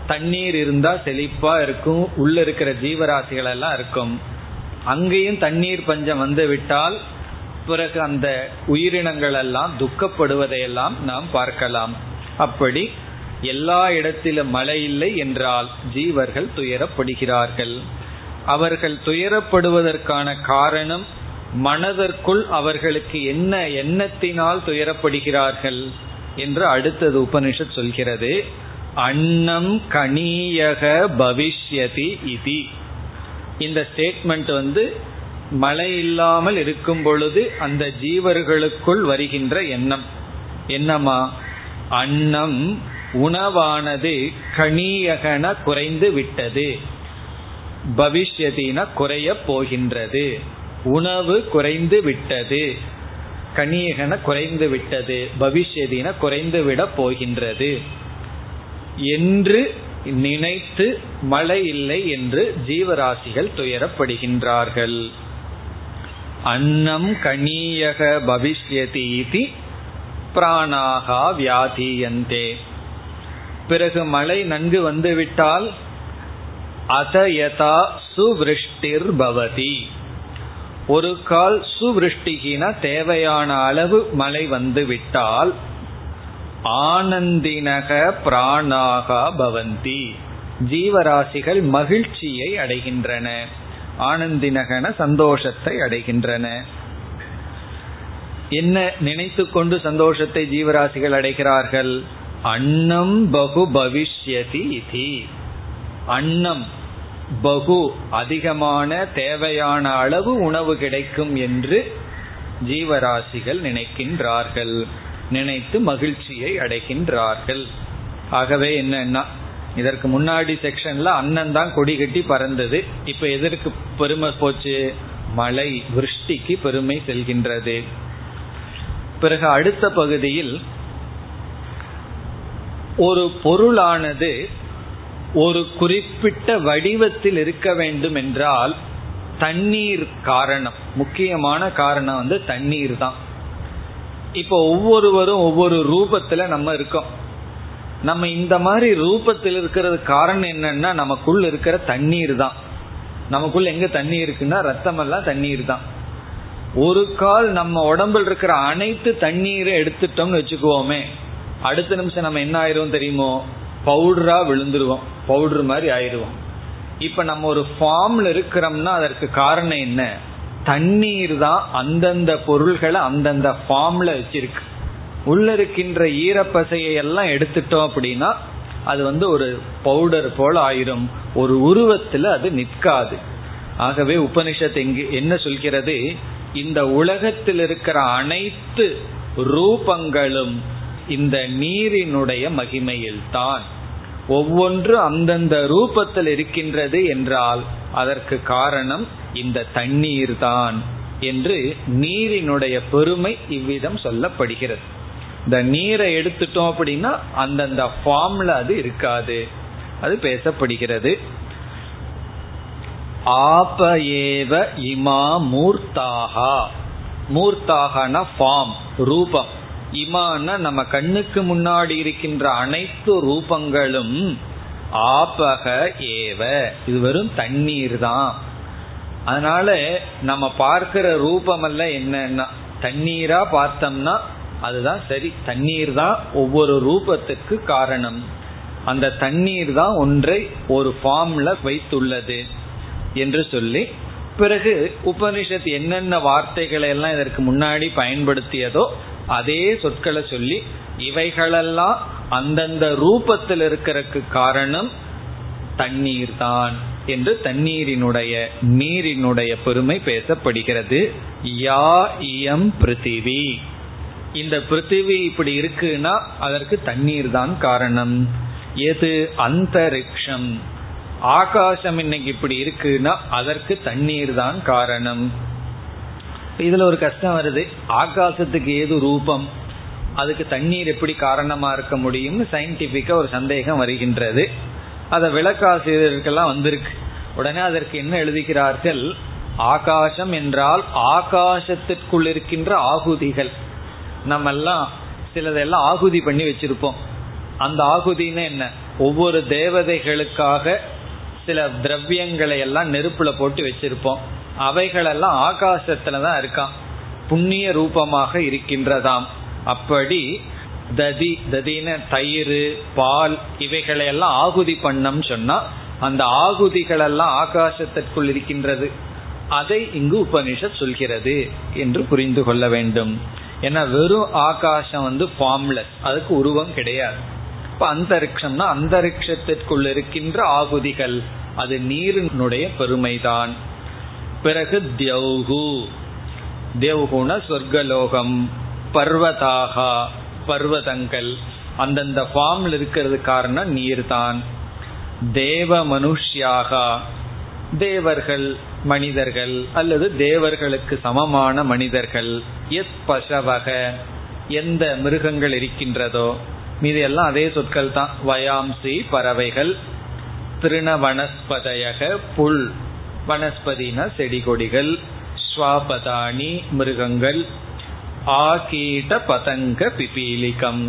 தண்ணீர் இருந்தா செழிப்பா இருக்கும் உள்ள இருக்கிற ஜீவராசிகள் எல்லாம் இருக்கும். அங்கேயும் தண்ணீர் பஞ்சம் வந்து விட்டால் பிறகு அந்த உயிரினங்கள் எல்லாம் துக்கப்படுவதையெல்லாம் நாம் பார்க்கலாம். அப்படி எல்லா இடத்திலும் மழை இல்லை என்றால் ஜீவர்கள் துயரப்படுகிறார்கள். அவர்கள் துயரப்படுவதற்கான காரணம் மனதிற்குள் அவர்களுக்கு என்ன எண்ணத்தினால் துயரப்படுகிறார்கள் என்று அடுத்தது உபனிஷத் சொல்கிறது. அன்னம் கணியக பவிஷ்யதி இதி. இந்த ஸ்டேட்மெண்ட் வந்து மழை இல்லாமல் இருக்கும் பொழுது அந்த ஜீவர்களுக்குள் வருகின்ற எண்ணம். என்னமா அன்னம் உணவானது கணியகன குறைந்து விட்டது. பவிஷ்யதின குறைய போகின்றது. உணவு குறைந்து விட்டது. கணியகன குறைந்து விட்டது. பவிஷ்யதின குறைந்து விட போகின்றது. என்று நினைத்து மழை இல்லை என்று ஜீவராசிகள் துயரப்படுகின்றார்கள். அன்னம் கணியக பவிஷ்யதி பிராணாகா வியாதீயந்தே. பிறகு மழை நன்கு வந்துவிட்டால் அதயதா சுவிருஷ்டிர் பவதி ஒரு கால் சுவிருஷ்டிகின தேவையான அளவு மழை வந்துவிட்டால் ஆனந்தினக பிராணாகா பவந்தி. ஜீவராசிகள் மகிழ்ச்சியை அடைகின்றன. ஆனந்தினகன சந்தோஷத்தை அடைகின்றன. என்ன நினைத்து கொண்டு சந்தோஷத்தை ஜீவராசிகள் அடைகிறார்கள்? அன்னம் பகு பவிஷ்யதி இதி. அன்னம் பகு அதிகமான தேவையான அளவு உணவு கிடைக்கும் என்று ஜீவராசிகள் நினைக்கின்றார்கள். நினைத்து மகிழ்ச்சியை அடைகின்றார்கள். ஆகவே என்னன்னா இதற்கு முன்னாடி செக்ஷன்ல அண்ணன் தான் கொடி கட்டி பறந்தது. இப்ப எதற்கு பெருமை போச்சு? மழை விருஷ்டிக்கு பெருமை செல்கின்றது. பிறகு அடுத்த பகுதியில் ஒரு பொருளானது ஒரு குறிப்பிட்ட வடிவத்தில் இருக்க வேண்டும் என்றால் தண்ணீர் காரணம். முக்கியமான காரணம் வந்து தண்ணீர் தான். இப்போ ஒவ்வொருவரும் ஒவ்வொரு ரூபத்துல நம்ம இருக்கோம். நம்ம இந்த மாதிரி ரூபத்தில் இருக்கிறது காரணம் என்னன்னா நமக்குள்ள இருக்கிற தண்ணீர் தான். நமக்குள்ள எங்க தண்ணி இருக்குன்னா ரத்தமெல்லாம் தண்ணீர் தான். ஒரு கால் நம்ம உடம்புல இருக்கிற அனைத்து தண்ணீரை எடுத்துட்டோம்னு வச்சுக்குவோமே அடுத்த நிமிஷம் நம்ம என்ன ஆயிரும் தெரியுமோ? பவுடரா விழுந்துருவோம். பவுடர் மாதிரி ஆயிடுவோம். இப்ப நம்ம ஒரு ஃபார்ம்ல இருக்கிறோம்னா அதற்கு காரணம் என்ன? தண்ணீர் தான் அந்தந்த பொருள்களை அந்தந்த ஃபார்ம்ல வச்சிருக்கு. உள்ள இருக்கின்ற ஈரப்பசையை எல்லாம் எடுத்துட்டோம் அப்படின்னா அது வந்து ஒரு பவுடர் போல ஆயிரும். ஒரு உருவத்துல அது நிற்காது. ஆகவே உபனிஷத் எங்கு என்ன சொல்கிறது? இந்த உலகத்தில் இருக்கிற அனைத்து ரூபங்களும் இந்த நீரினுடைய மகிமையில்தான். ஒவ்வொன்று அந்தந்த ரூபத்தில் இருக்கின்றது என்றால் அதற்கு காரணம் இந்த தண்ணீர் தான் என்று நீரினுடைய பெருமை இவ்விதம் சொல்லப்படுகிறது. இந்த நீரை எடுத்துட்டோம் அப்படின்னா அந்தந்த ஃபார்ம்ல அது இருக்காது. அது பேசப்படுகிறது. ஆப ஏவ இமா மூர்த்தாகா. மூர்த்தாகனா ஃபார்ம் ரூபம். இமான நம்ம கண்ணுக்கு முன்னாடி இருக்கின்ற அனைத்து ரூபங்களும் ஆபக ஏவ. இது வெறும் தண்ணீர் தான். அதனால நம்ம பார்க்கிற ரூபம் அல்ல என்னன்னா தண்ணீரா பார்த்தோம்னா அதுதான் சரி. தண்ணீர் தான் ஒவ்வொரு ரூபத்துக்கு காரணம். அந்த தண்ணீர் தான் ஒன்றை ஒரு ஃபார்ம்ல வைத்துள்ளது என்று சொல்லி பிறகு உபனிஷத் என்னென்ன வார்த்தைகளை எல்லாம் இதற்கு முன்னாடி பயன்படுத்தியதோ அதே சொற்களை சொல்லி இவைகளெல்லாம் அந்தந்த ரூபத்தில் இருக்கிறதுக்கு காரணம் தண்ணீர் தான் என்று தண்ணீரினுடைய நீரினுடைய பெருமை பேசப்படுகிறது. யா இயம் பிருத்திவி. இந்த பிருத்திவி இப்படி இருக்குன்னா அதற்கு தண்ணீர் தான் காரணம். எது அந்தரிக்ஷம். ஆகாசம் இன்னைக்கு இப்படி இருக்குன்னா அதற்கு தண்ணீர் தான் காரணம். இதுல ஒரு கஷ்டம் வருது. ஆகாசத்துக்கு ஏது ரூபம்? அதுக்கு தண்ணீர் எப்படி காரணமா இருக்க முடியும்னு சயின்டிபிக்கா ஒரு சந்தேகம் வருகின்றது. அதை விளக்காசிரியருக்கெல்லாம் வந்திருக்கு. உடனே அதற்கு என்ன எழுதுகிறார்கள்? ஆகாசம் என்றால் ஆகாசத்திற்குள் இருக்கின்ற ஆகுதிகள். நம்ம எல்லாம் சிலதெல்லாம் ஆகுதி பண்ணி வச்சிருப்போம். அந்த ஆகுதின்னு என்ன? ஒவ்வொரு தேவதைகளுக்காக சில திரவியங்களை எல்லாம் நெருப்புல போட்டு வச்சிருப்போம். அவைகளெல்லாம் ஆகாசத்துலதான் இருக்கான். புண்ணிய ரூபமாக இருக்கின்றதாம். அப்படி ததி ததின தயிர் பால் இவைகளை எல்லாம் ஆகுதி பண்ணம் சொன்னா அந்த ஆகுதிகளெல்லாம் ஆகாசத்திற்குள் இருக்கின்றது. அதை இங்கு உபனிஷத் சொல்கிறது என்று புரிந்து கொள்ள வேண்டும். ஏன்னா வெறும் ஆகாசம் வந்து ஃபார்ம்லெஸ் அதுக்கு உருவம் கிடையாது. இப்ப அந்தரிக்ஷம்னா அந்தரிக்ஷத்திற்குள் இருக்கின்ற ஆகுதிகள் அது நீரினுடைய பெருமைதான். பிறகு தியௌகு தேவ்குண சொர்க்கலோகம் பர்வதாகா பர்வதங்கள். அந்தந்த ஃபார்ம்ல இருக்கிறது காரணம் நீர்தான். தேவ மனுஷ்யாகா தேவர்கள் மனிதர்கள் அல்லது தேவர்களுக்கு சமமான மனிதர்கள். எத் பசவக எந்த மிருகங்கள் இருக்கின்றதோ. மீது எல்லாம் அதே சொற்கள் தான் வயாம்சி பறவைகள் திருணவனஸ்பதையக புல். வனஸ்பதினா செடி கொடிகள் ஸ்வாபதானி மிருகங்கள் ஆகீட பதங்க பிபீலிகம்.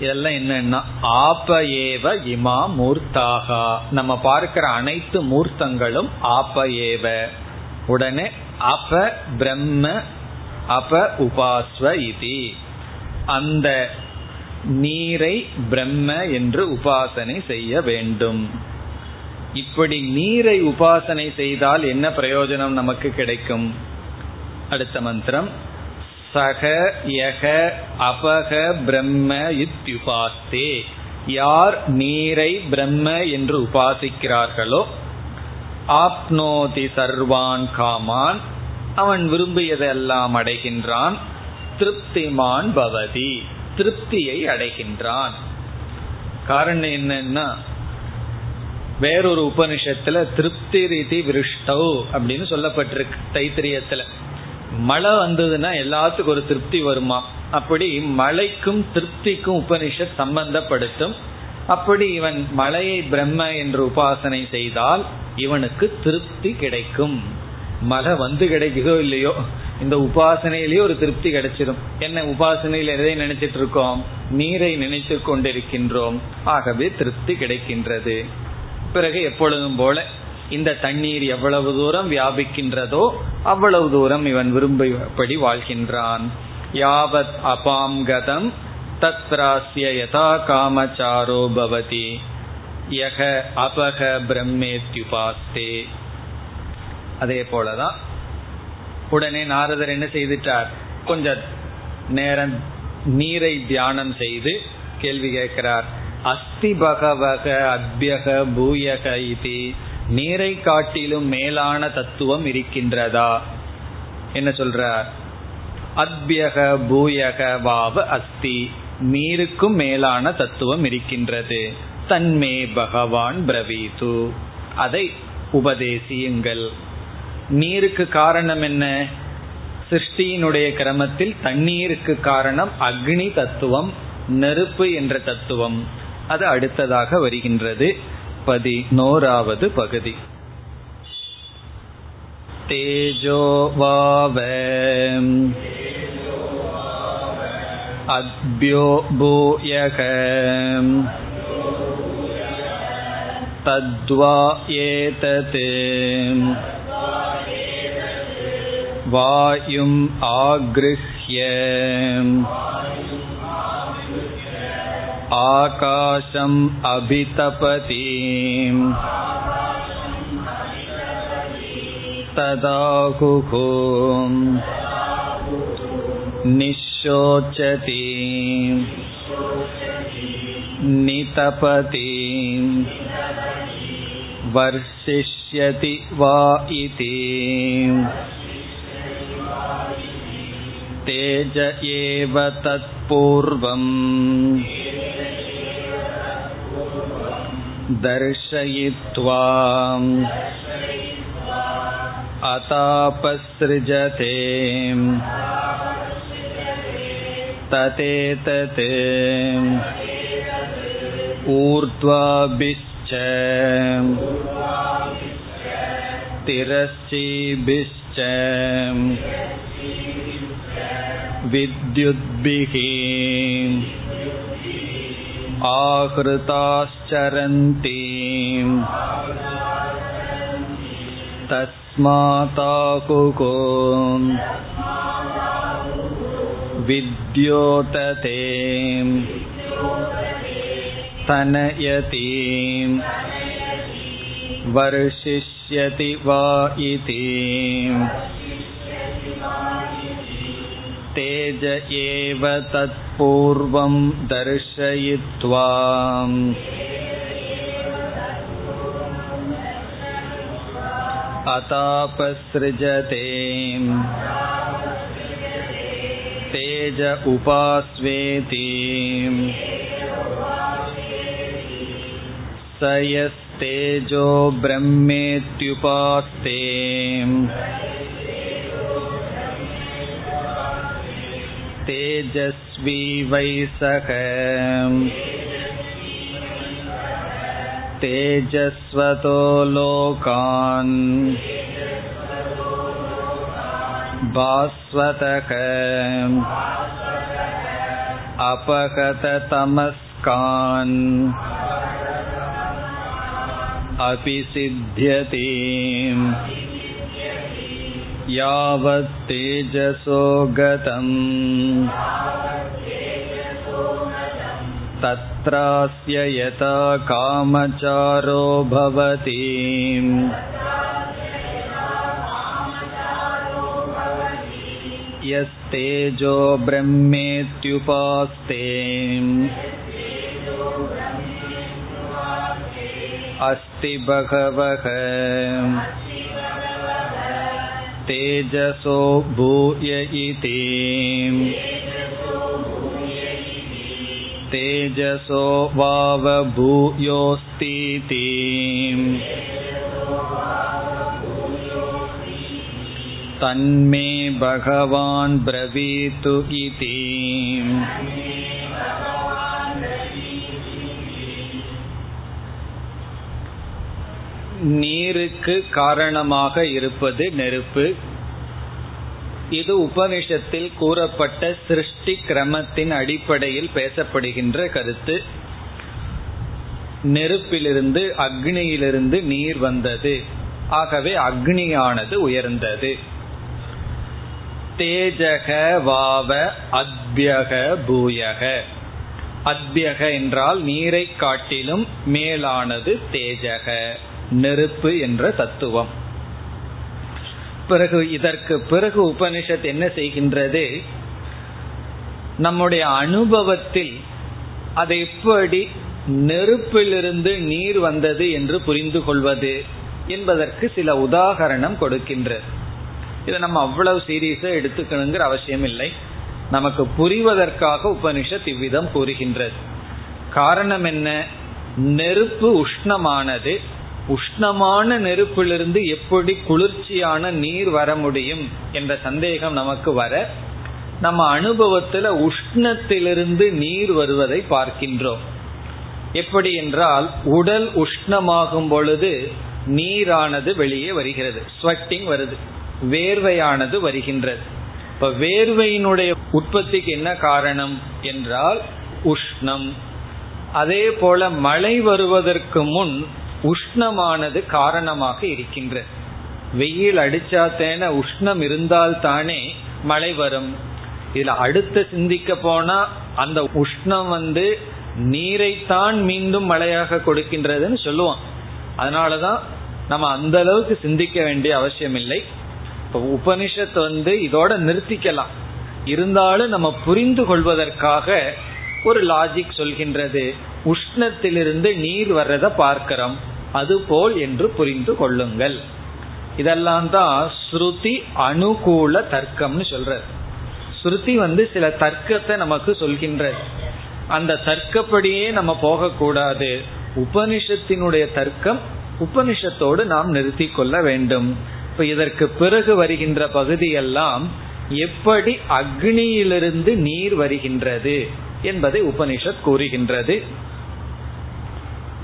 இதெல்லாம் என்னன்னா ஆப ஏவ இமா மூர்த்தாகா. நம்ம பார்க்கிற அனைத்து மூர்த்தங்களும் ஆப ஏவ உடனே அப பிரம்ம அப உபாஸ்வ இதி. அந்த நீரை பிரம்ம என்று உபாசனை செய்ய வேண்டும். இப்படி நீரை உபாசனை செய்தால் என்ன பிரயோஜனம் நமக்கு கிடைக்கும்? அடுத்த மந்திரம். சக யக அபக பிரம்ம இத்யுபாஸ்தே. யார் நீரை பிரம்ம என்று உபாசிக்கிறார்களோ ஆப்னோதி சர்வான் காமான் அவன் விரும்பியதெல்லாம் அடைகின்றான். திருப்திமான் பவதி திருப்தியை அடைகின்றான். காரணம் என்னன்னா வேறொரு உபனிஷத்துல திருப்தி ரீதி விருஷ்டவ் அப்படின்னு சொல்லப்பட்டிருக்கு தைத்திரியத்துல. மழை வந்ததுன்னா எல்லாத்துக்கும் ஒரு திருப்தி வருமா? அப்படி மழைக்கும் திருப்திக்கும் உபனிஷத் சம்பந்தப்படுத்தும். அப்படி இவன் மலையை பிரம்ம என்று உபாசனை செய்தால் இவனுக்கு திருப்தி கிடைக்கும். மழை வந்து கிடைக்குதோ இல்லையோ இந்த உபாசனையிலேயே ஒரு திருப்தி கிடைச்சிடும் என்ன உபாசனையில் எதை நினைச்சிட்டு இருக்கோம்? நீரை நினைத்து கொண்டிருக்கின்றோம். ஆகவே திருப்தி கிடைக்கின்றது. பிறகு எப்பொழுதும் போல இந்த தண்ணீர் எவ்வளவு தூரம் வியாபிக்கின்றதோ அவ்வளவு தூரம் இவன் விரும்பியபடி வாழ்கின்றான். யாவத் அபாம் கதம் தத்ராசிய யதா காமச்சாரோ பவதி. யக அபக பிரம்மேத்யுபாஸ்தே. அதே போலதான் உடனே நாரதர் என்ன செய்துட்டார்? கொஞ்ச நேரம் நீரை தியானம் செய்து கேள்வி கேட்கிறார். அஸ்தி பகவக அபியக பூயக இது. நீரை காட்டிலும் மேலான தத்துவம் இருக்கின்றதா? என்ன சொல்றார்? அத்யக பூயக வாவ அஸ்தி. நீருக்கும் மேலான தத்துவம் இருக்கின்றது. தன்மே பகவான் பிரவீது. அதை உபதேசியுங்கள். நீருக்கு காரணம் என்ன? சிருஷ்டியினுடைய கிரமத்தில் தண்ணீருக்கு காரணம் அக்னி தத்துவம் நெருப்பு என்ற தத்துவம். அது அடுத்ததாக வருகின்றது பதினோராவது பகுதி तेजो वाव अद्भ्यो भूयः तद्वा एतत् वायुम् आगृह्य आकाशम् अभितपति तदाहुः निशोचति नितपति वर्षिष्यति वा इति तेज एव तत्पूर्वम् दर्शयित्वा अतापसृजते ततेतत् ऊर्ध्वाभिश्च तिरश्चीभिश्च विद्युद्भिः आहृताश्चरन्ति तस्माताकुको विद्योतते तनयति वर्षिष्यति वा इति तेज एव तत्पूर्वं दर्शयित्वा अतापसृजते तेज उपास्वेति स यस्तेजो ब्रह्मेत्युपास्ते तेजस्वी वै सख तेजस्वतो लोकान् भास्वतः अपगततमस्कान् अपि सिद्ध्यति यावत्तेजसो गतम्। तत्रास्य यथा कामचारो भवति। यस्तेजो ब्रह्मेत्युपास्ते। अस्ति बहवः। तेजसो भूय इति तेजसो वावभूयोऽस्तीति तन्मे भगवान् ब्रवीतु इति நீருக்கு காரணமாக இருப்பது நெருப்பு. இது உபனிஷத்தில் கூறப்பட்ட சிருஷ்டி கிரமத்தின் அடிப்படையில் பேசப்படுகின்ற கருத்து. நெருப்பிலிருந்து அக்னியிலிருந்து நீர் வந்தது. ஆகவே அக்னியானது உயர்ந்தது. தேஜக வாவ அத்யக பூயக. அத்யக என்றால் நீரை காட்டிலும் மேலானது தேஜக. நெருப்பு என்ற தத்துவம். பிறகு இதற்கு பிறகு உபனிஷத் என்ன செய்கின்றது? நம்முடைய அனுபவத்தில் அதை எப்படி நெருப்பிலிருந்து நீர் வந்தது என்று புரிந்து கொள்வது என்பதற்கு சில உதாகரணம் கொடுக்கின்றது. இதை நம்ம அவ்வளவு சீரியஸா எடுத்துக்கணுங்கிற அவசியம் இல்லை. நமக்கு புரிவதற்காக உபனிஷத் இவ்விதம் கூறுகின்றது. காரணம் என்ன? நெருப்பு உஷ்ணமானது. உஷ்ணமான நெருப்பிலிருந்து எப்படி குளிர்ச்சியான நீர் வர முடியும் என்ற சந்தேகம் நமக்கு வர நம்ம அனுபவத்துல உஷ்ணத்திலிருந்து நீர் வருவதை பார்க்கின்றோம். எப்படி என்றால் உடல் உஷ்ணமாகும் பொழுது நீரானது வெளியே வருகிறது ஸ்வெட்டிங் வருது வேர்வையானது வருகின்றது. இப்ப வேர்வையினுடைய உற்பத்திக்கு என்ன காரணம் என்றால் உஷ்ணம். அதே போல மழை வருவதற்கு முன் உஷ்ணமானது காரணமாக இருக்கின்றது வெயில் அடிச்சாத்தேன உஷ்ணம் இருந்தால் தானே மழை வரும். இதுல அடுத்து சிந்திக்க போனா அந்த உஷ்ணம் வந்து நீரைத்தான் மீண்டும் மழையாக கொடுக்கின்றதுன்னு சொல்லுவான் அதனாலதான் நம்ம அந்த அளவுக்கு சிந்திக்க வேண்டிய அவசியம் இல்லை இப்போ உபனிஷத் வந்து இதோட நிறுத்திக்கலாம். இருந்தாலும் நம்ம புரிந்து கொள்வதற்காக ஒரு லாஜிக் சொல்கின்றது. உஷ்ணத்திலிருந்து நீர் வர்றத பார்க்கிறோம். அதுபோல் என்று புரிந்து கொள்ளுங்கள். இதெல்லாம் தான் ஸ்ருதி அனுகூல தர்க்கம்னு சொல்றது ஸ்ருதி வந்து சில தர்க்கத்தை நமக்கு சொல்கின்றது அந்த தர்க்கப்படியே நம்ம போகக்கூடாது. உபனிஷத்தினுடைய தர்க்கம் உபனிஷத்தோடு நாம் நிறுத்தி கொள்ள வேண்டும். இப்ப இதற்கு பிறகு வருகின்ற பகுதியெல்லாம் எப்படி அக்னியிலிருந்து நீர் வருகின்றது என்பதை உபனிஷத் கூறுகின்றது.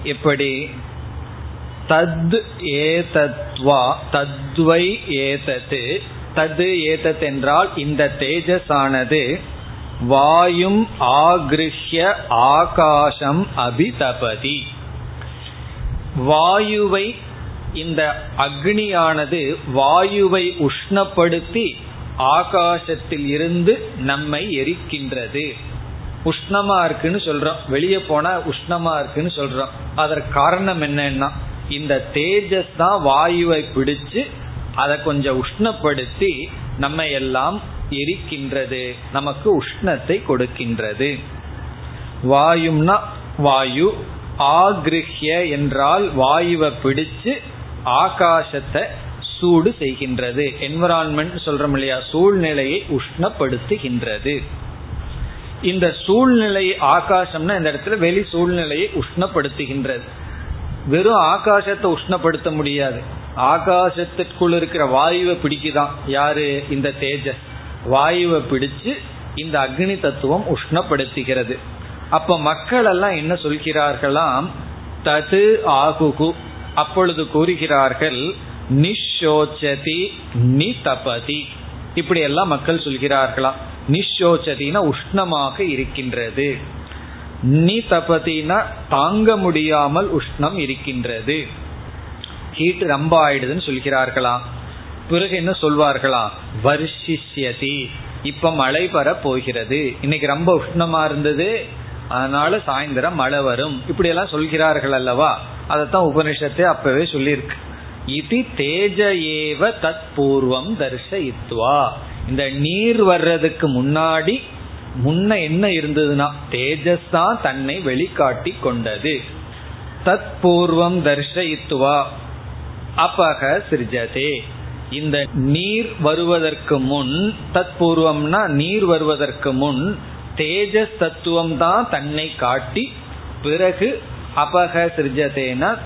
எப்படி? தத் ஏதத்வா தத்வை ஏதத்து தது ஏதத் என்றால் இந்த தேஜஸ் ஆனது வாயும் ஆகிருஷ்ய ஆகாசம் அபிதபதி. வாயுவை இந்த அக்னியானது வாயுவை உஷ்ணப்படுத்தி ஆகாசத்தில் இருந்து நம்மை எரிக்கின்றது. உஷ்ணமா இருக்குன்னு சொல்றோம். வெளியே போனா உஷ்ணமா இருக்குன்னு சொல்றோம். அதற்கு காரணம் என்னன்னா இந்த தேஜஸ் தான் வாயுவை பிடிச்சு அதை கொஞ்சம் உஷ்ணப்படுத்தி நம்ம எல்லாம் எரிக்கின்றது நமக்கு உஷ்ணத்தை கொடுக்கின்றது. வாயும்னா வாயு ஆகிருஹ்ய என்றால் வாயுவை பிடிச்சு ஆகாசத்தை சூடு செய்கின்றது. என்விரான்மெண்ட் சொல்றோம் இல்லையா? சூழ்நிலையை உஷ்ணப்படுத்துகின்றது. இந்த சூழ்நிலை ஆகாசம்னா இந்த இடத்துல வெளி சூழ்நிலையை உஷ்ணப்படுத்துகின்றது. வெறும் ஆகாசத்தை உஷ்ணப்படுத்த முடியாது. ஆகாசத்திற்குள் இருக்கிற வாயுவை பிடிக்குதான். யாரு? இந்த தேஜஸ். வாயுவை பிடிச்சு இந்த அக்னி தத்துவம் உஷ்ணப்படுத்துகிறது. அப்ப மக்கள் எல்லாம் என்ன சொல்கிறார்களாம்? தது ஆகுகு. அப்பொழுது கூறுகிறார்கள் நிஷோச்சதி நி தபதி இப்படி எல்லாம் மக்கள் சொல்கிறார்களாம். நிஷோச்சதினா உஷ்ணமாக இருக்கின்றது. நீ தபதினா தாங்க முடியாமல் உஷ்ணம் இருக்கின்றது. ஹீட் ரொம்ப ஆயிடுதுன்னு சொல்கிறார்களாம். பிறகு என்ன சொல்வார்களாம்? வர்ஷிஷ்யதி. இப்ப மழை வர போகிறது. இன்னைக்கு ரொம்ப உஷ்ணமா இருந்தது. அதனால சாயந்தரம் மழை வரும். இப்படி எல்லாம் சொல்கிறார்கள் அல்லவா? அதைத்தான் உபனிஷத்தை அப்பவே சொல்லியிருக்கு. இது தேஜ ஏவ தத் பூர்வம் தர்ஷயித்வா இந்த நீர் வர்றதுக்கு முன்னாடி முன்ன என்ன இருந்ததுன்னா தேஜஸ் தான் தன்னை வெளிக்காட்டி கொண்டது. தத் பூர்வம் தர்ஷயித்துவா அபக சிருஜதே. இந்த நீர் வருவதற்கு முன் தத்பூர்வம்னா நீர் வருவதற்கு முன் தேஜஸ் தத்துவம் தான் தன்னை காட்டி பிறகு அபக சிருஜதேன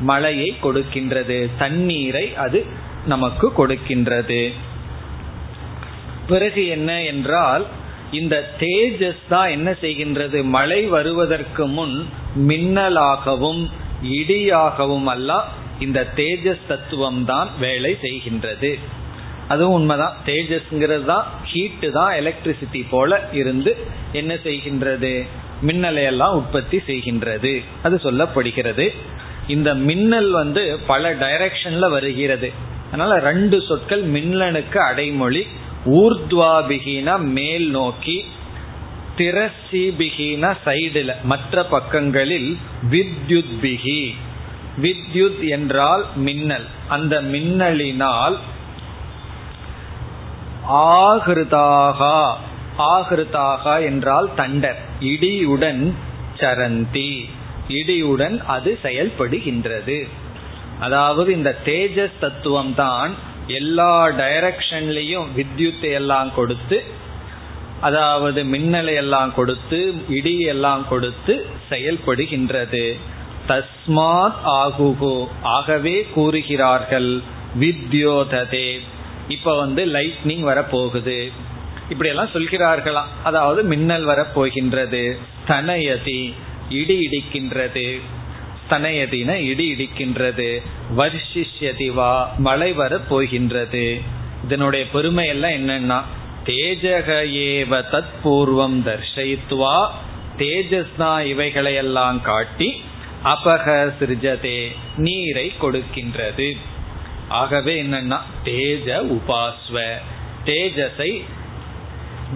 மழையை கொடுக்கின்றது. தண்ணீரை அது நமக்கு கொடுக்கின்றது. பிறகு என்ன என்றால் இந்த தேஜஸ் தான் என்ன செய்கின்றது? மழை வருவதற்கு முன் மின்னலாகவும் இடியாகவும் அல்ல இந்த தேஜஸ் தத்துவம் தான் வேலை செய்கின்றது. அதுவும் உண்மைதான். தேஜஸ்ங்கிறது தான் ஹீட்டு தான் எலக்ட்ரிசிட்டி போல இருந்து என்ன செய்கின்றது? மின்னலை எல்லாம் உற்பத்தி செய்கின்றது. அது சொல்லப்படுகிறது. இந்த மின்னல் வந்து பல டைரக்ஷன்ல வருகிறது. அதனால ரெண்டு சொற்கள் மின்னலுக்கு அடைமொழி ஊர்துவாபிகின மேல் நோக்கி திரசிபிகின சைடுல மற்ற பக்கங்களில் வித்யுத்பிகி. வித்யுத் என்றால் மின்னல். அந்த மின்னலினால் ஆகிருதாகா. ஆகிருதாகா என்றால் தண்டர். இடியுடன் சரந்தி. இடியுடன் அது செயல்படுகின்றது. அதாவது இந்த தேஜஸ் தத்துவம் தான் எல்லா டைரக்ஷன்லையும் வித்யுத்தை எல்லாம் கொடுத்து அதாவது மின்னலை எல்லாம் கொடுத்து இடி எல்லாம் கொடுத்து செயல்படுகின்றது. தஸ்மாத் ஆகுகு. ஆகவே கூறுகிறார்கள் வித்யோததே. இப்ப வந்து லைட்னிங் வரப்போகுது. இப்படி எல்லாம் சொல்கிறார்களாம். அதாவது மின்னல் வரப்போகின்றது. தனயதி இடி இடிக்கின்றது. தனையதின இடி இடிக்கின்றது. வர்ஷிஷ்யதிவா மழை வர போகின்றது. இதனுடைய பெருமை எல்லாம் என்னன்னா தேஜக ஏவ தத் பூர்வம் தர்ஷயித்வா தேஜஸ்னா இவைகளையெல்லாம் காட்டி அபக சிருஜதே நீரை கொடுக்கின்றது. ஆகவே என்னன்னா தேஜ உபாஸ்வ தேஜஸை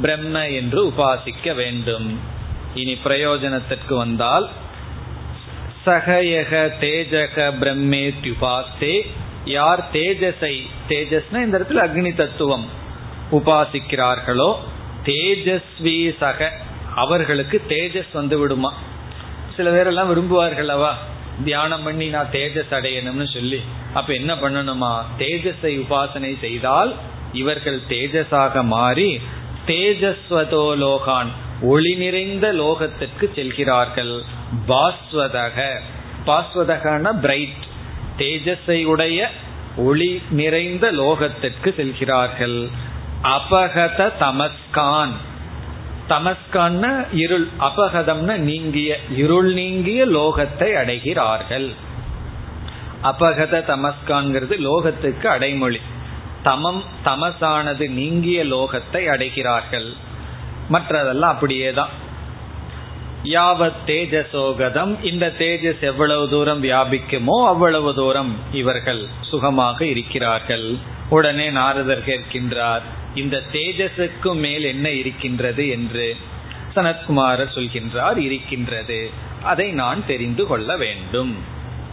பிரம்ம என்று உபாசிக்க வேண்டும். இனி பிரயோஜனத்திற்கு வந்தால் சகயக தேஜக பிரம்மே துபாஸ்தே யார் தேஜஸை தேஜஸ்னா இந்த இடத்துல அக்னி தத்துவம் உபாசிக்கிறார்களோ தேஜஸ்வி சக அவர்களுக்கு தேஜஸ் வந்து விடுமா? சில பேரெல்லாம் விரும்புவார்களவா தியானம் பண்ணி நான் தேஜஸ் அடையணும்னு சொல்லி. அப்ப என்ன பண்ணணுமா? தேஜஸை உபாசனை செய்தால் இவர்கள் தேஜஸாக மாறி தேஜஸ்வதோ லோகான் ஒளி நிறைந்த லோகத்திற்கு செல்கிறார்கள். பாஸ்வதக. பாஸ்வதகன பிரைட் தேஜஸை உடைய ஒளி நிறைந்த லோகத்திற்கு செல்கிறார்கள். அபகத தமஸ்கான். தமஸ்கான் இருள். அபகதம்னா நீங்கிய இருள் நீங்கிய லோகத்தை அடைகிறார்கள். அபகத தமஸ்கான்கிறது லோகத்துக்கு அடைமொழி. தமம் தமசானது நீங்கிய லோகத்தை அடைகிறார்கள். மற்றதெல்லாம் அப்படியே தான் யாவத் தேஜசோகதம் இந்த தேஜஸ் எவ்வளவு தூரம் வியாபிக்குமோ அவ்வளவு தூரம் இவர்கள் சுகமாக இருக்கிறார்கள். உடனே நாரதர் கேட்கின்றார் இந்த தேஜஸுக்கு மேல் என்ன இருக்கின்றது என்று? சனத்குமாரர் சொல்கின்றார் இருக்கின்றது. அதை நான் தெரிந்து கொள்ள வேண்டும்.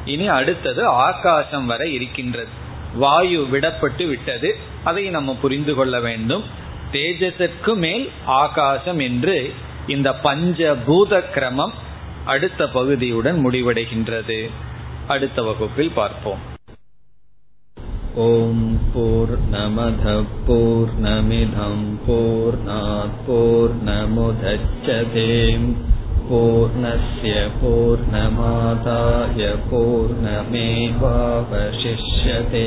இனி அடுத்தது ஆகாசம் வரை இருக்கின்றது. வாயு விடப்பட்டு விட்டது. அதை நம்ம புரிந்து கொள்ள வேண்டும். தேஜஸற்கு மேல் ஆகாசம் என்று இந்த பஞ்ச பூத கிரமம் அடுத்த பகுதியுடன் முடிவடைகின்றது அடுத்த வகுப்பில் பார்ப்போம் ॐ पूर्णमधः पूर्णमिधं पूर्णात् पूर्णमुदच्छते पूर्णस्य पूर्णमादाय पूर्णमेवावशिष्यते